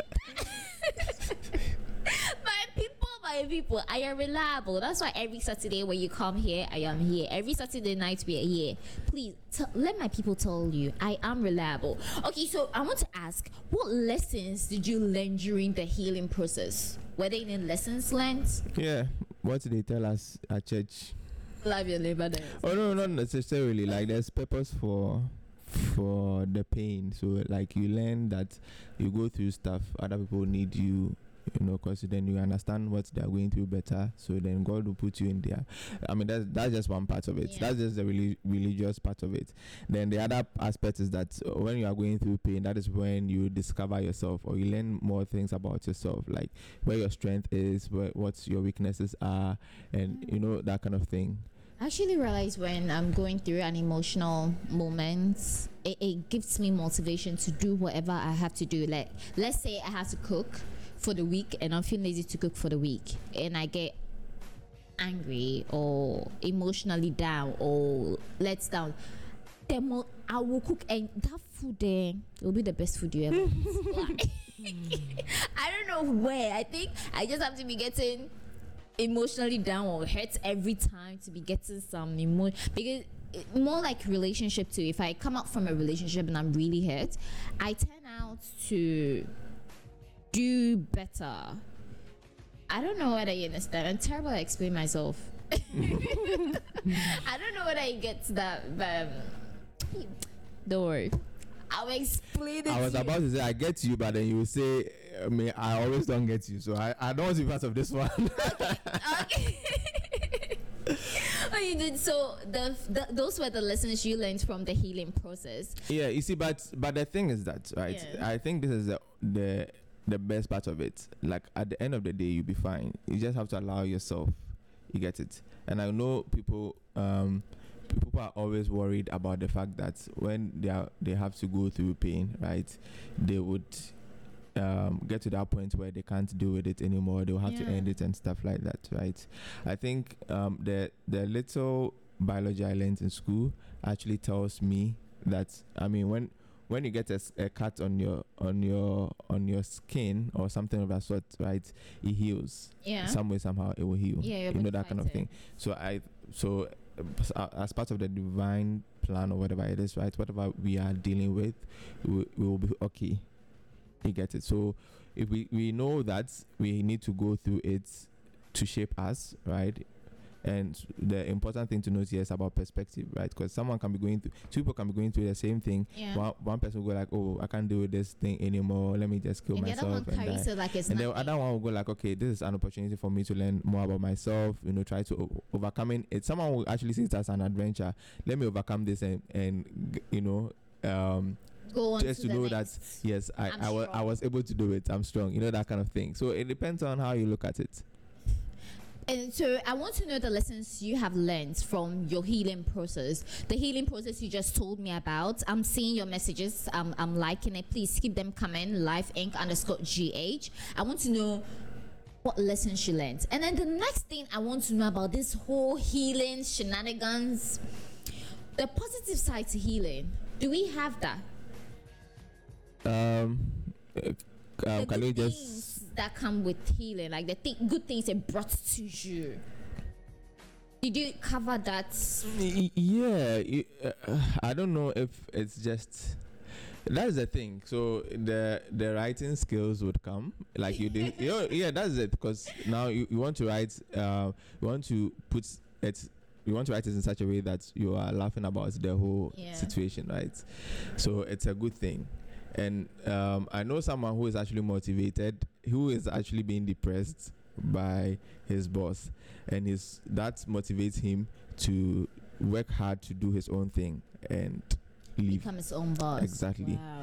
my people, I am reliable. That's why every Saturday when you come here, I am here. Every Saturday night we are here. Please t- let my people tell you I am reliable. Okay, so I want to ask, what lessons did you learn during the healing process? Were there any lessons learned? yeah. What they tell us at church? Love your labor there. Oh no, not necessarily. Like there's purpose for for the pain. So like you learn that you go through stuff. Other people need you. You know, because then you understand what they are going through better. So then God will put you in there. I mean, that's that's just one part of it. Yeah. That's just the really religious part of it. Then the other aspect is that when you are going through pain, that is when you discover yourself or you learn more things about yourself, like where your strength is, where, what your weaknesses are, and you know that kind of thing. I actually realize when I'm going through an emotional moment, it, it gives me motivation to do whatever I have to do. Like, let's say I have to cook for the week and I'm feeling lazy to cook for the week, and I get angry or emotionally down or let down. Then I will cook, and that food there will be the best food you ever. *laughs* *laughs* I don't know where. I think I just have to be getting emotionally down or hurt every time to be getting some emotion because it, more like relationship too if i come out from a relationship and i'm really hurt i turn out to do better i don't know whether you understand i'm terrible at explaining myself *laughs* i don't know whether you get that but um, don't worry i'll explain it I was to you. about to say I get you, but then you say, I mean, I always don't get you, so I, I don't want to be part of this one. okay. oh, you did. So the, the those were the lessons you learned from the healing process. yeah, you see, but but the thing is that right. Yeah. I think this is the the the best part of it. Like at the end of the day, you'll be fine. You just have to allow yourself. You get it. And I know people. um People are always worried about the fact that when they are they have to go through pain, right? They would um, get to that point where they can't deal with it anymore. They'll have to end it and stuff like that, right? I think um, the the little biology I learned in school actually tells me that I mean when when you get a, a, cut on your on your on your skin or something of that sort, right? It heals. Yeah. Some way somehow it will heal. Yeah, you know that kind of it. thing. So I so as- uh, as part of the divine plan or whatever it is, right? Whatever we are dealing with, we, we will be okay. You get it. So if we we know that we need to go through it to shape us, right? And the important thing to note here is about perspective, right? Because someone can be going through, two people can be going through the same thing. Yeah. One, one person will go like, "Oh, I can't do this thing anymore. Let me just kill and the other one myself." and die." like it's and the other one will go like, okay, this is an opportunity for me to learn more about myself. You know, try to o- overcoming it. Someone will actually see it as an adventure. Let me overcome this and and you know, um, Go on just to know that yes, I I'm I was I was able to do it. I'm strong. You know that kind of thing. So it depends on how you look at it. And so I want to know the lessons you have learned from your healing process. The healing process you just told me about. I'm seeing your messages. I'm, I'm liking it. Please keep them coming. Lyfe Inc. underscore GH. I want to know what lessons you learned. And then the next thing I want to know about this whole healing shenanigans. The positive side to healing. Do we have that? Um, uh, um can you just that come with healing, like the th- good things it brought to you. Did you cover that? Yeah uh, i don't know if it's just that's the thing so the the writing skills would come like you did *laughs* you know, yeah that's it because now you, you want to write uh you want to put it you want to write it in such a way that you are laughing about the whole Yeah. situation right so it's a good thing and um i know someone who is actually motivated who is actually being depressed by his boss and his that motivates him to work hard to do his own thing and leave Become his own boss. Exactly. Wow.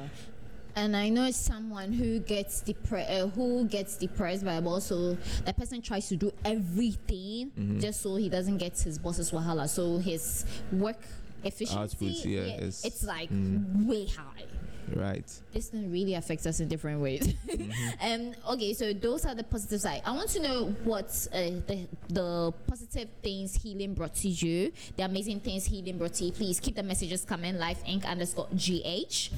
And I know someone who gets depressed, uh, who gets depressed by a boss. So the person tries to do everything Mm-hmm. just so he doesn't get his boss's wahala. So his work efficiency, Output, yeah, is- it's like mm. way high. Right this thing really affects us in different ways. *laughs* um, okay, so those are the positive side. I want to know what uh, the the positive things healing brought to you, the amazing things healing brought to you. Please keep the messages coming. Lyfe Inc. underscore GH.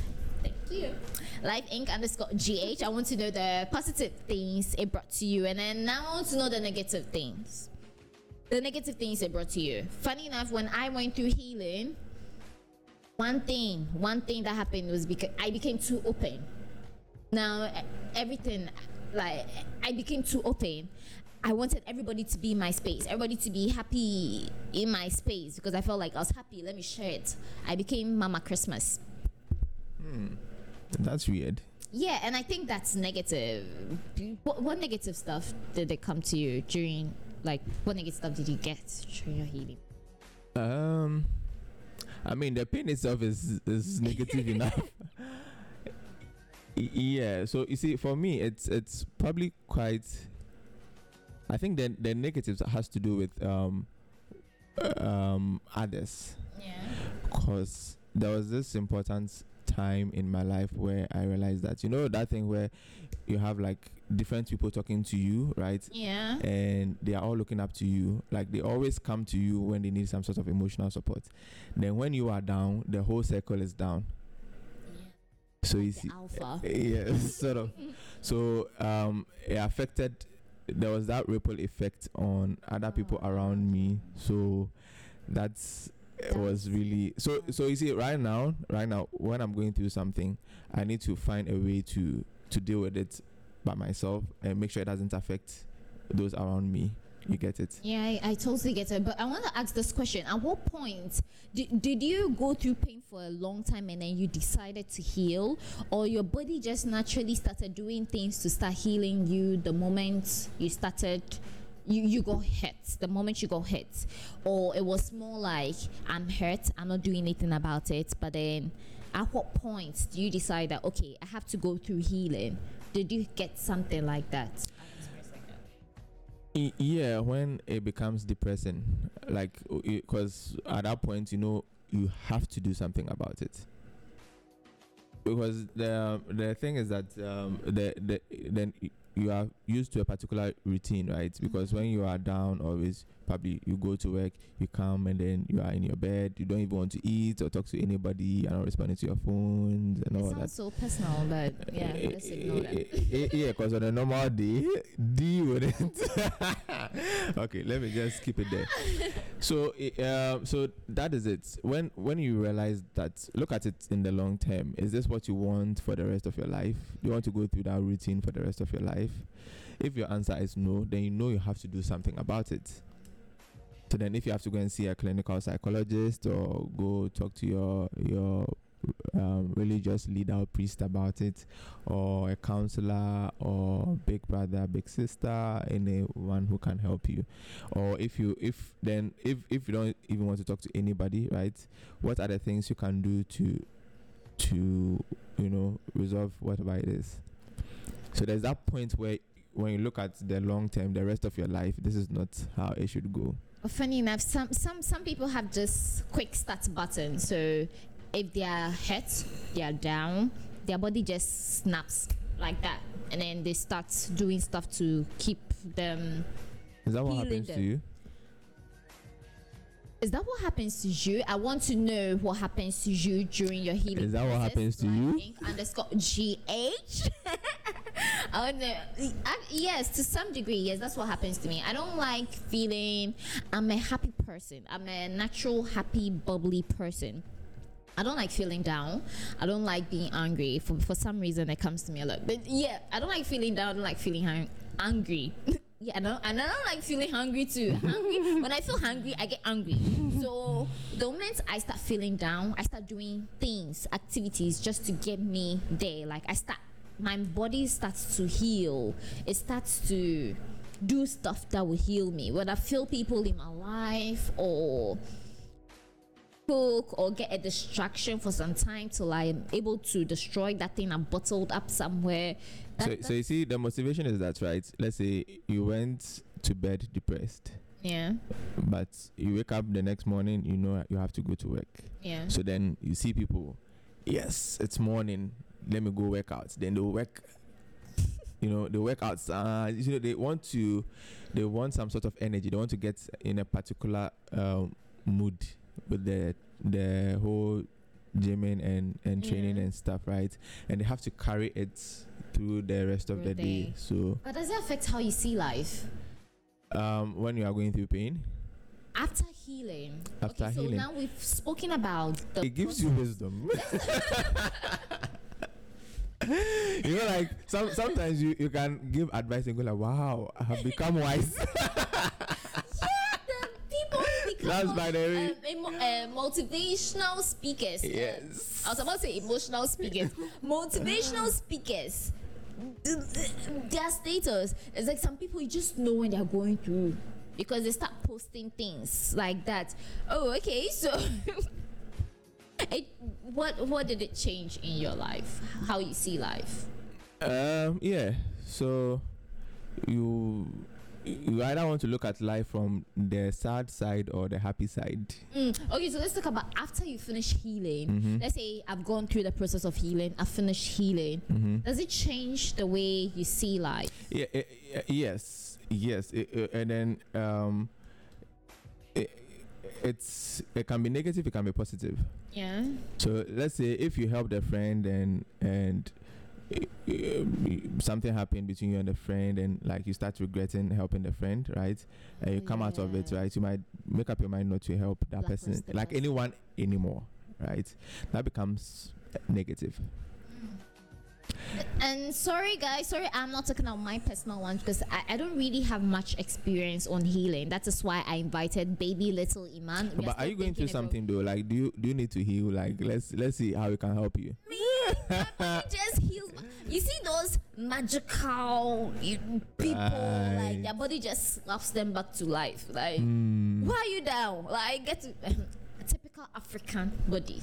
Thank you. Lyfe Inc. underscore GH. I want to know the positive things it brought to you, and then now I want to know the negative things. The negative things it brought to you. Funny enough, when I went through healing, one thing one thing that happened was because i became too open. Now everything like i became too open. I wanted everybody to be in my space everybody to be happy in my space because i felt like i was happy. Let me share it. I became mama christmas. Hmm. that's weird. Yeah and i think that's negative. What, what negative stuff did they come to you during like what negative stuff did you get during your healing? Um i mean the pain itself is is *laughs* negative enough. Yeah so you see for me it's it's probably quite i think the the negatives has to do with um um others. Yeah. Because there was this important time in my life where I realized that you know that thing where you have like different people talking to you, right? yeah And they are all looking up to you. Like they always come to you when they need some sort of emotional support. Then when you are down, the whole circle is down. So you see, alpha *laughs* yeah, sort of. So um, it affected. There was that ripple effect on other people around me. So that's it was really so. So you see, right now, right now, when I'm going through something, I need to find a way to to deal with it by myself and make sure it doesn't affect those around me. You get it? Yeah, I, I totally get it. But I want to ask this question. At what point did, did you go through pain for a long time and then you decided to heal? Or your body just naturally started doing things to start healing you the moment you started, you, you got hit, the moment you go hit? Or it was more like, I'm hurt, I'm not doing anything about it. But then at what point do you decide that, okay, I have to go through healing? Did you get something like that? Yeah when it becomes depressing like because at that point you know you have to do something about it because the the thing is that um the the then you are used to a particular routine right? Because when you are down always probably you go to work you come and then you are in your bed you don't even want to eat or talk to anybody you're not responding to your phones and It all that sounds so personal, but yeah, let's ignore that. Eh, yeah, because on a normal day, D wouldn't. *laughs* okay, let me just keep it there. So, eh, um, so that is it. When when you realize that, look at it in the long term. Is this what you want for the rest of your life? Do you want to go through that routine for the rest of your life? If your answer is no, then you know you have to do something about it. So then, if you have to go and see a clinical psychologist or go talk to your your um, religious leader or priest about it, or a counselor, or big brother, big sister, anyone who can help you. Or if you if then if if you don't even want to talk to anybody, right? What are the things you can do to to you know resolve whatever it is? So there's that point where when you look at the long term, the rest of your life, this is not how it should go. Funny enough, some some some people have just quick start button. So if they are hurt, they are down, their body just snaps like that, and then they start doing stuff to keep them. Is that what happens to you? Is that what happens to you? I want to know what happens to you during your healing. Is that what happens to Like you? Underscore gh. *laughs* I I, yes, to some degree, yes, that's what happens to me. I don't like feeling. I'm a happy person. I'm a natural, happy, bubbly person. I don't like feeling down. I don't like being angry. For for some reason, it comes to me a lot. But yeah, I don't like feeling down. I don't like feeling hung- angry. *laughs* yeah, I don't, and I don't like feeling hungry too. *laughs* Hungry. when I feel hungry, I get angry. So the moment I start feeling down, I start doing things, activities, just to get me there. Like I start, my body starts to heal. It starts to do stuff that will heal me. whether I feel people in my life or cook or get a distraction for some time till I'm able to destroy that thing I'm bottled up somewhere. That, So, so you see, the motivation is that, right? Let's say you went to bed depressed, yeah, but you wake up the next morning, you know you have to go to work. yeah. So then you see people, yes, it's morning, let me go work out. Then they work, you know, they work outside. You know, they want to, they want some sort of energy. They want to get in a particular um, mood with the the whole gymming and and training Yeah. and stuff, right? And they have to carry it through the rest of the day. day. So But does it affect how you see life um, when you are going through pain, after healing? After okay, so now we've spoken about the it gives you wisdom. *laughs* *laughs* *laughs* you know, like some sometimes you, you can give advice and go like, "Wow, I have become wise." *laughs* That's by the way. um, uh, motivational speakers. yes. I was about to say emotional speakers. Motivational speakers. th- th- Their status is like some people you just know when they're going through because they start posting things like that. Oh, okay, so *laughs* it, what what did it change in your life? How you see life? Um. Yeah. So you you either want to look at life from the sad side or the happy side. Mm, okay, so let's talk about after you finish healing. Mhm. Let's say I've gone through the process of healing. I finished healing. Mhm. Does it change the way you see life? Yeah, eh, eh, yes, yes, eh, and then um, it, it's it can be negative, it can be positive. Yeah. So let's say if you helped a friend and and eh, something happened between you and the friend, and like you start regretting helping the friend, right? And you come out of it, right? You might make up your mind not to help that person, like anyone anymore, right? That becomes negative. And sorry, guys, sorry, I'm not talking about my personal one because I, I don't really have much experience on healing. That is why I invited baby little Iman. We but are still you going through something though? Like, do you do you need to heal? Like, let's let's see how we can help you. Me, my body just heals. You see those magical people, Right. like their body just slaps them back to life. Like, Hmm. why are you down? Like, get to. *laughs* typical African body.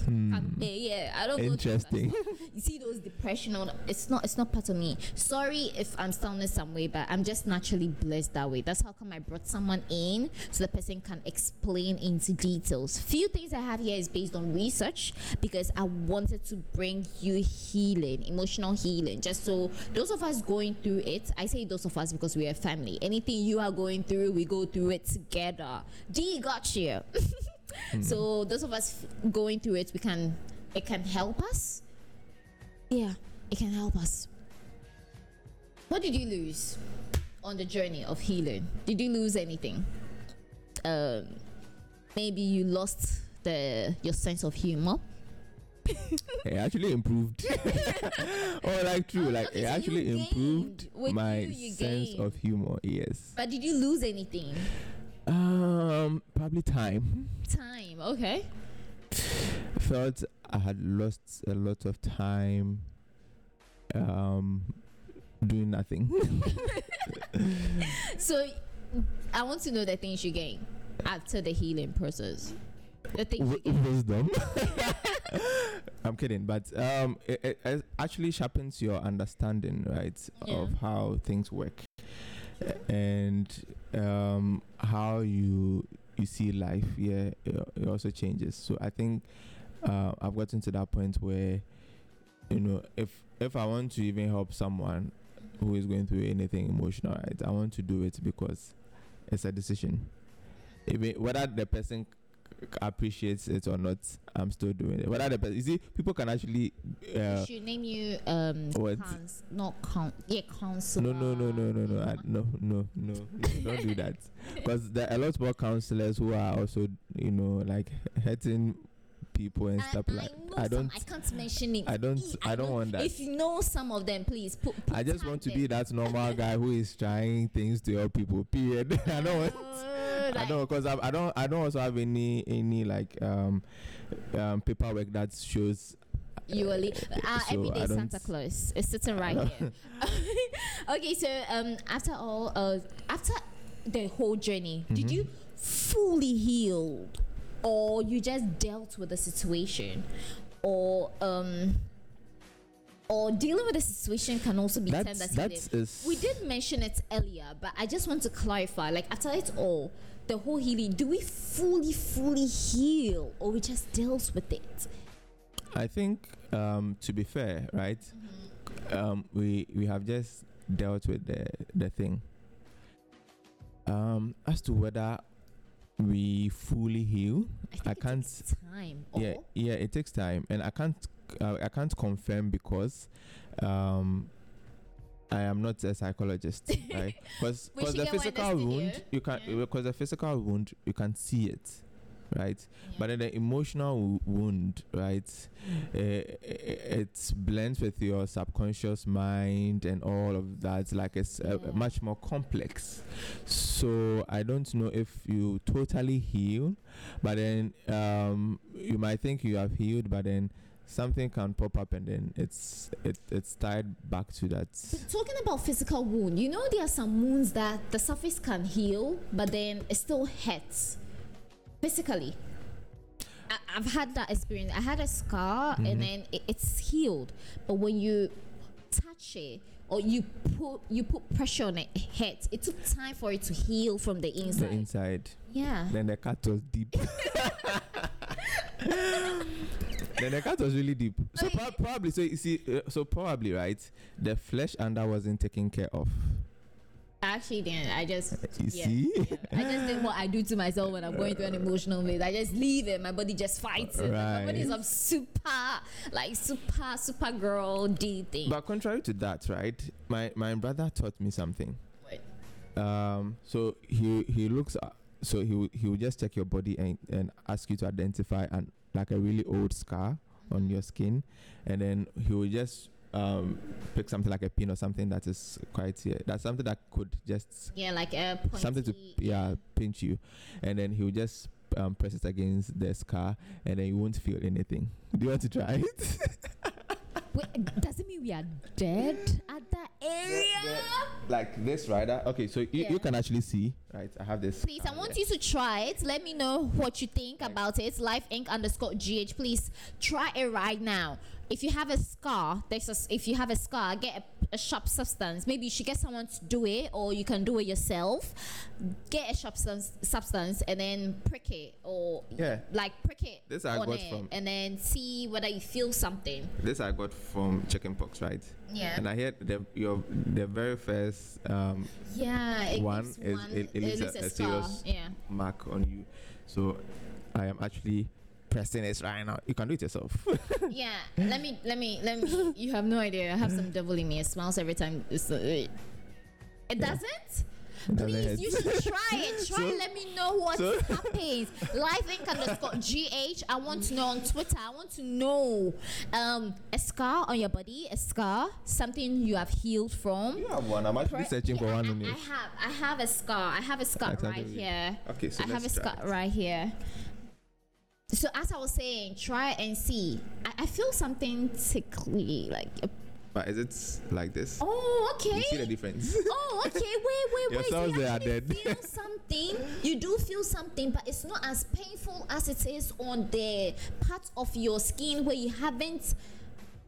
Eh, yeah, I don't. Interesting. *laughs* you see those depression. all It's not. It's not part of me. Sorry if I'm sounding some way, but I'm just naturally blessed that way. That's how come I brought someone in so the person can explain into details. Few things I have here is based on research because I wanted to bring you healing, emotional healing. Just so those of us going through it, I say those of us because we are family. Anything you are going through, we go through it together. D got you. *laughs* So those of us going through it, we can it can help us. Yeah, it can help us. What did you lose on the journey of healing? Did you lose anything? Um, maybe you lost the your sense of humor. it actually improved. *laughs* oh, like true, Oh, like okay, it so actually improved my you, you sense gained. of humor. Yes. But did you lose anything? Um, probably time. Time. Okay. Felt I had lost a lot of time. Um, doing nothing. *laughs* So I want to know the things you gain after the healing process. The things gain. wisdom. *laughs* *laughs* I'm kidding, but um, it, it, it actually sharpens your understanding, right, Yeah. of how things work, and um, how you you see life. Yeah, it, also changes. So I think uh, I've gotten to that point where, you know, if if I want to even help someone who is going through anything emotional, right, I want to do it because it's a decision. Even whether the person appreciates it or not, I'm still doing it. Whether the you see, people can actually. Uh, you should name you um what? cons- not con yeah counselor. no, no, no, no, no, no, I, no, no, no, no, *laughs* don't do that. Because there are a lot more counselors who are also, you know, like hurting people and I, stuff I like. know I don't. I can't mention it. I don't. I don't want that. If you know some of them, please put. put I just want to them. be that normal guy who is trying things to help people. Period. *laughs* I don't want. Uh, I don't because I, I don't I don't also have any any like um um paperwork that shows You will. Uh, so everyday Santa Claus is sitting right here. *laughs* okay, so um, after all, uh, after the whole journey, Mm-hmm. did you fully heal, or you just dealt with the situation, or um, or dealing with the situation can also be termed that's as that's healing? We did mention it earlier, but I just want to clarify. Like after it all, the whole healing, do we fully, fully heal, or we just deals with it? I think um to be fair, right? Um we we have just dealt with the the thing. Um as to whether we fully heal, I it can't time. yeah or- yeah it takes time and i can't uh, i can't confirm because um I am not a psychologist, *laughs* right? Because the get one in the physical wound you can Yeah. because the physical wound you can see it, right? But then the emotional wound, right? Uh, it blends with your subconscious mind and all of that. Like it's uh, Yeah. much more complex. So I don't know if you totally heal, but then um, you might think you have healed, but then something can pop up and then it's it, it's tied back to that. But talking about physical wound, you know there are some wounds that the surface can heal, but then it still hurts physically. I, I've had that experience. I had a scar and then it, it's healed, but when you touch it or you put you put pressure on it, it hurts. It took time for it to heal from the inside. The inside. yeah. Then the cut was deep. *laughs* then the cut was really deep. So prob- probably, so you see, uh, so probably right, the flesh under wasn't taken care of. I actually didn't. I just *laughs* You yeah, see? yeah. I just did what I do to myself when I'm going through an emotional phase. I just leave it. My body just fights it. My body is Right. a super, like super, super girl D thing. But contrary to that, right, my my brother taught me something. What? Um, so he he looks, uh, so he will- he will just check your body and and ask you to identify an like a really old scar on your skin, and then he will just um pick something like a pin or something that is quite here. That's something that could just yeah, like a pointy, something to yeah pinch you, and then he will just um, press it against the scar, and then you won't feel anything. Do you want to try it? *laughs* Wait, does it mean we are dead at that area? like this, right? Uh, Okay, so you, Yeah. you can actually see, right? I have this. Please, I want you to try it. Let me know what you think about it. Lyfe Inc. underscore GH. Please try it right now. If you have a scar, there's a, s- if you have a scar, get a, a sharp substance. Maybe you should get someone to do it, or you can do it yourself. Get a sharp substance, substance and then prick it, or Yeah. like prick it This I on got it, from- and then see whether you feel something. This I got from chickenpox, right? Yeah. And I heard the your the very first um, Yeah, it one is one- it, it leaves a, a scar. serious Yeah. mark on you. So I am actually pressing it right now. You can do it yourself. *laughs* yeah let me let me let me you have no idea i have some devil in me it smiles every time it's, uh, it doesn't doesn't Please, you should try it. *laughs* Try So- and let me know what so- happens. Lyfe Inc. underscore GH. I want to know on Twitter. I want to know um, a scar on your body, a scar, something you have healed from. you have one. I'm actually searching for one I, on I you. have, I have a scar. I have a scar right here. Okay, so I have a scar it. right here. So as I was saying, try and see. I, I feel something tickly, like. A, But is it like this? oh, okay. You see the difference? *laughs* Oh, okay. Wait, wait, Your wait. cells, you they are actually dead. feel something. You do feel something, but it's not as painful as it is on the part of your skin where you haven't.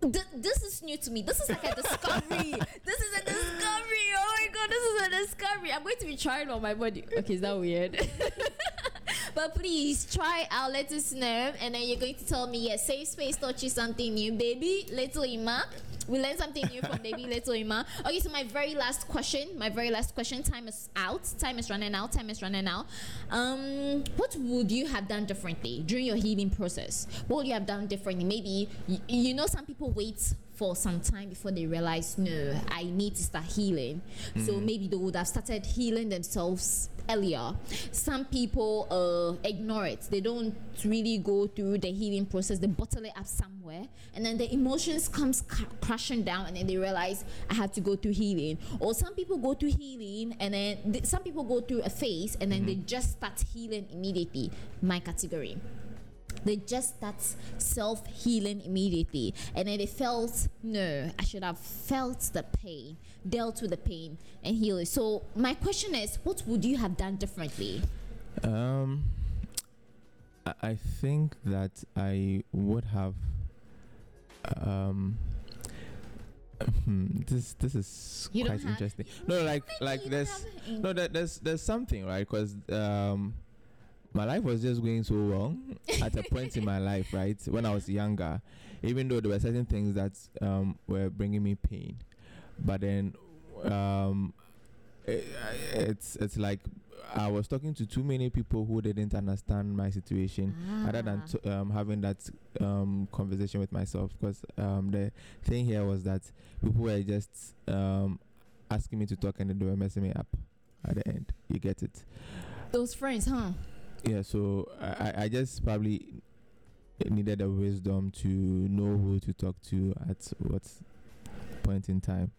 Th- this is new to me. This is like a discovery. *laughs* this is a discovery. Oh my god, this is a discovery. I'm going to be trying on my body. Okay, is that weird? *laughs* but please try out. Let us know, and then you're going to tell me, yes, safe space taught you something new, baby. Little Ima. We learned something new from baby *laughs* little Ima. Okay, so my very last question, my very last question. Time is out. Time is running out. Time is running out. Um, what would you have done differently during your healing process? What would you have done differently? Maybe you, you know some people wait for some time before they realize no i need to start healing so maybe they would have started healing themselves earlier. Some people uh, ignore it. They don't really go through the healing process. They bottle it up somewhere and then the emotions comes cr- crashing down and then they realize i have to go through healing. Or some people go through healing and then th- some people go through a phase and then they just start healing immediately. My category. They just start self healing immediately and then they felt no i should have felt the pain dealt with the pain and healed it. So my question is what would you have done differently? Um, I, think that I would have. Um, *laughs* this this is You quite interesting. No, *laughs* like like there's no that there's there's something right? Because um my life was just going so wrong *laughs* at a point in my life right? When I was younger even though there were certain things that um were bringing me pain but then um it, it's it's like I was talking to too many people who didn't understand my situation other than Ah. t- um, having that um, conversation with myself. Because um, the thing here was that people were just um, asking me to talk and they were messing me up at the end. You get it? Those friends huh? Yeah so I- I just probably needed the wisdom to know who to talk to at what point in time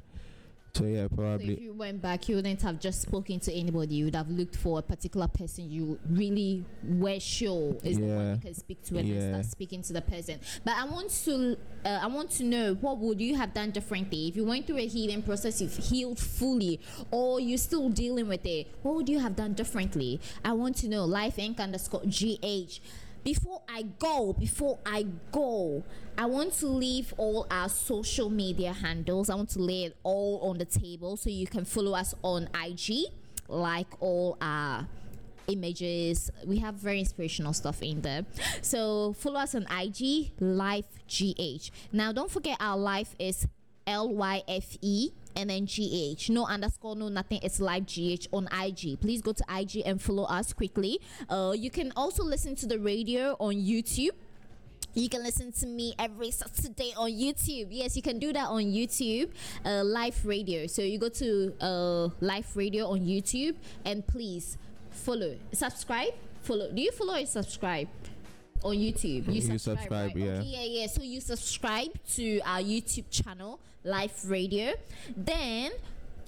so yeah so if probably. you went back you wouldn't have just spoken to anybody. You would have looked for a particular person you really were sure is the one Yeah. you can speak to and Yeah. start speaking to the person. But i want to uh, i want to know what would you have done differently? If you went through a healing process you've healed fully or you're still dealing with it what would you have done differently? I want to know lyfe inc underscore gh before I go, before I go, I want to leave all our social media handles. I want to lay it all on the table so you can follow us on IG, like all our images. We have very inspirational stuff in there. So follow us on IG, Lyfe GH. Now don't forget our life is L Y F E and then GH. No underscore, no nothing. It's Lyfe GH on IG. Please go to IG and follow us quickly. Uh, you can also listen to the radio on YouTube. You can listen to me every Saturday on YouTube. Yes, you can do that on YouTube, uh, live radio. So you go to uh, live radio on YouTube and please follow, subscribe, follow. Do you follow or subscribe? On YouTube, you, You subscribe, subscribe, right? yeah. Okay, yeah, yeah. So you subscribe to our YouTube channel, Live Radio. Then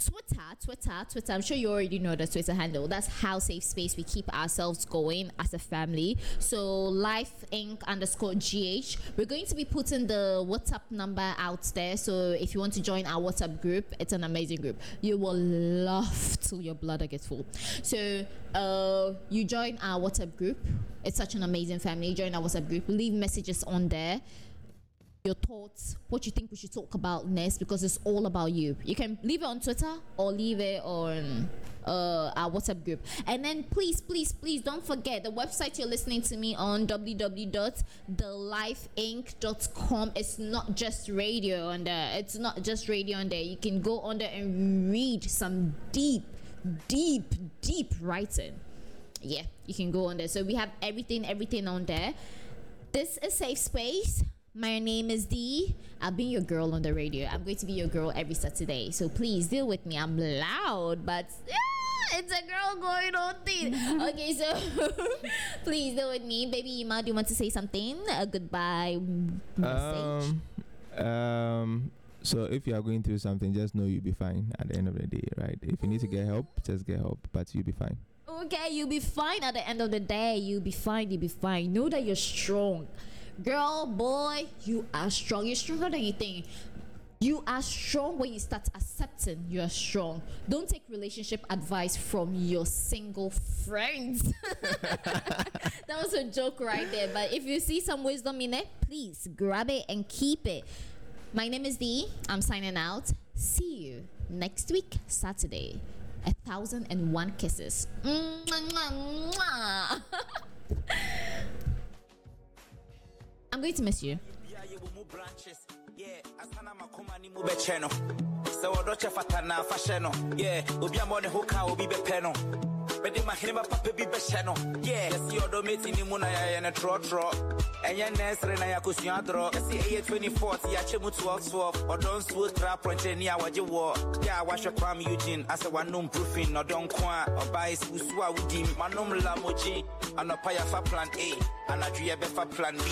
Twitter, Twitter, Twitter. I'm sure you already know the Twitter handle. That's how safe space we keep ourselves going as a family. So Lyfe Inc. underscore GH. We're going to be putting the WhatsApp number out there. So if you want to join our WhatsApp group, it's an amazing group. You will laugh till your bladder gets full. So uh, you join our WhatsApp group. It's such an amazing family. Join our WhatsApp group. Leave messages on there your thoughts, what you think we should talk about next, because it's all about you. You can leave it on Twitter or leave it on uh, our WhatsApp group. And then please, please, please don't forget the website you're listening to me on www.thelifeinc.com. It's not just radio on there. It's not just radio on there. You can go on there and read some deep, deep, deep writing. Yeah, you can go on there. So we have everything, everything on there. This is Safe Space. My name is Dee. I've been your girl on the radio. I'm going to be your girl every Saturday. So please deal with me. I'm loud, but yeah, it's a girl going on thing. *laughs* okay, so *laughs* please deal with me. Baby Ima, do you want to say something? A goodbye message. Um, um, so if you are going through something, just know you'll be fine at the end of the day, right? If you need to get help, just get help, but you'll be fine. Okay, you'll be fine at the end of the day. You'll be fine. You'll be fine. Know that you're strong. Girl, boy, you are strong. You're stronger than you think. You are strong when you start accepting you are strong. Don't take relationship advice from your single friends. *laughs* that was a joke right there. But if you see some wisdom in it, please grab it and keep it. My name is Dee. I'm signing out. See you next week, Saturday. A thousand and one kisses. *laughs* I'm going to miss you. Yeah, you will move branches. Yeah, asana makoma ni mu bɛkyɛ no sɛ wɔdɔ kyɛ fata na fa hyɛ no yeah obi a ma ɔne ho ka obi bɛpɛ no mede mahene ba papa bi bɛhyɛ no yɛsi ɔdɔ meti ne mu na yɛyɛ no trɔtrɔ ɛnyɛ nɛsere na yɛakosua dorɔ yɛsi ɛyɛ 24 ti yɛakyɛ mu 1212 ɔdɔ nsuo tra prɔnkyɛni a wɔgye wɔ yɛ a wahwɛ kwam eugene asɛ wanom brofin ɔdɔ nko a ɔbae susu a wodim manom lamogye anɔpa yɛfa plan a anadwo yɛbɛfa plan b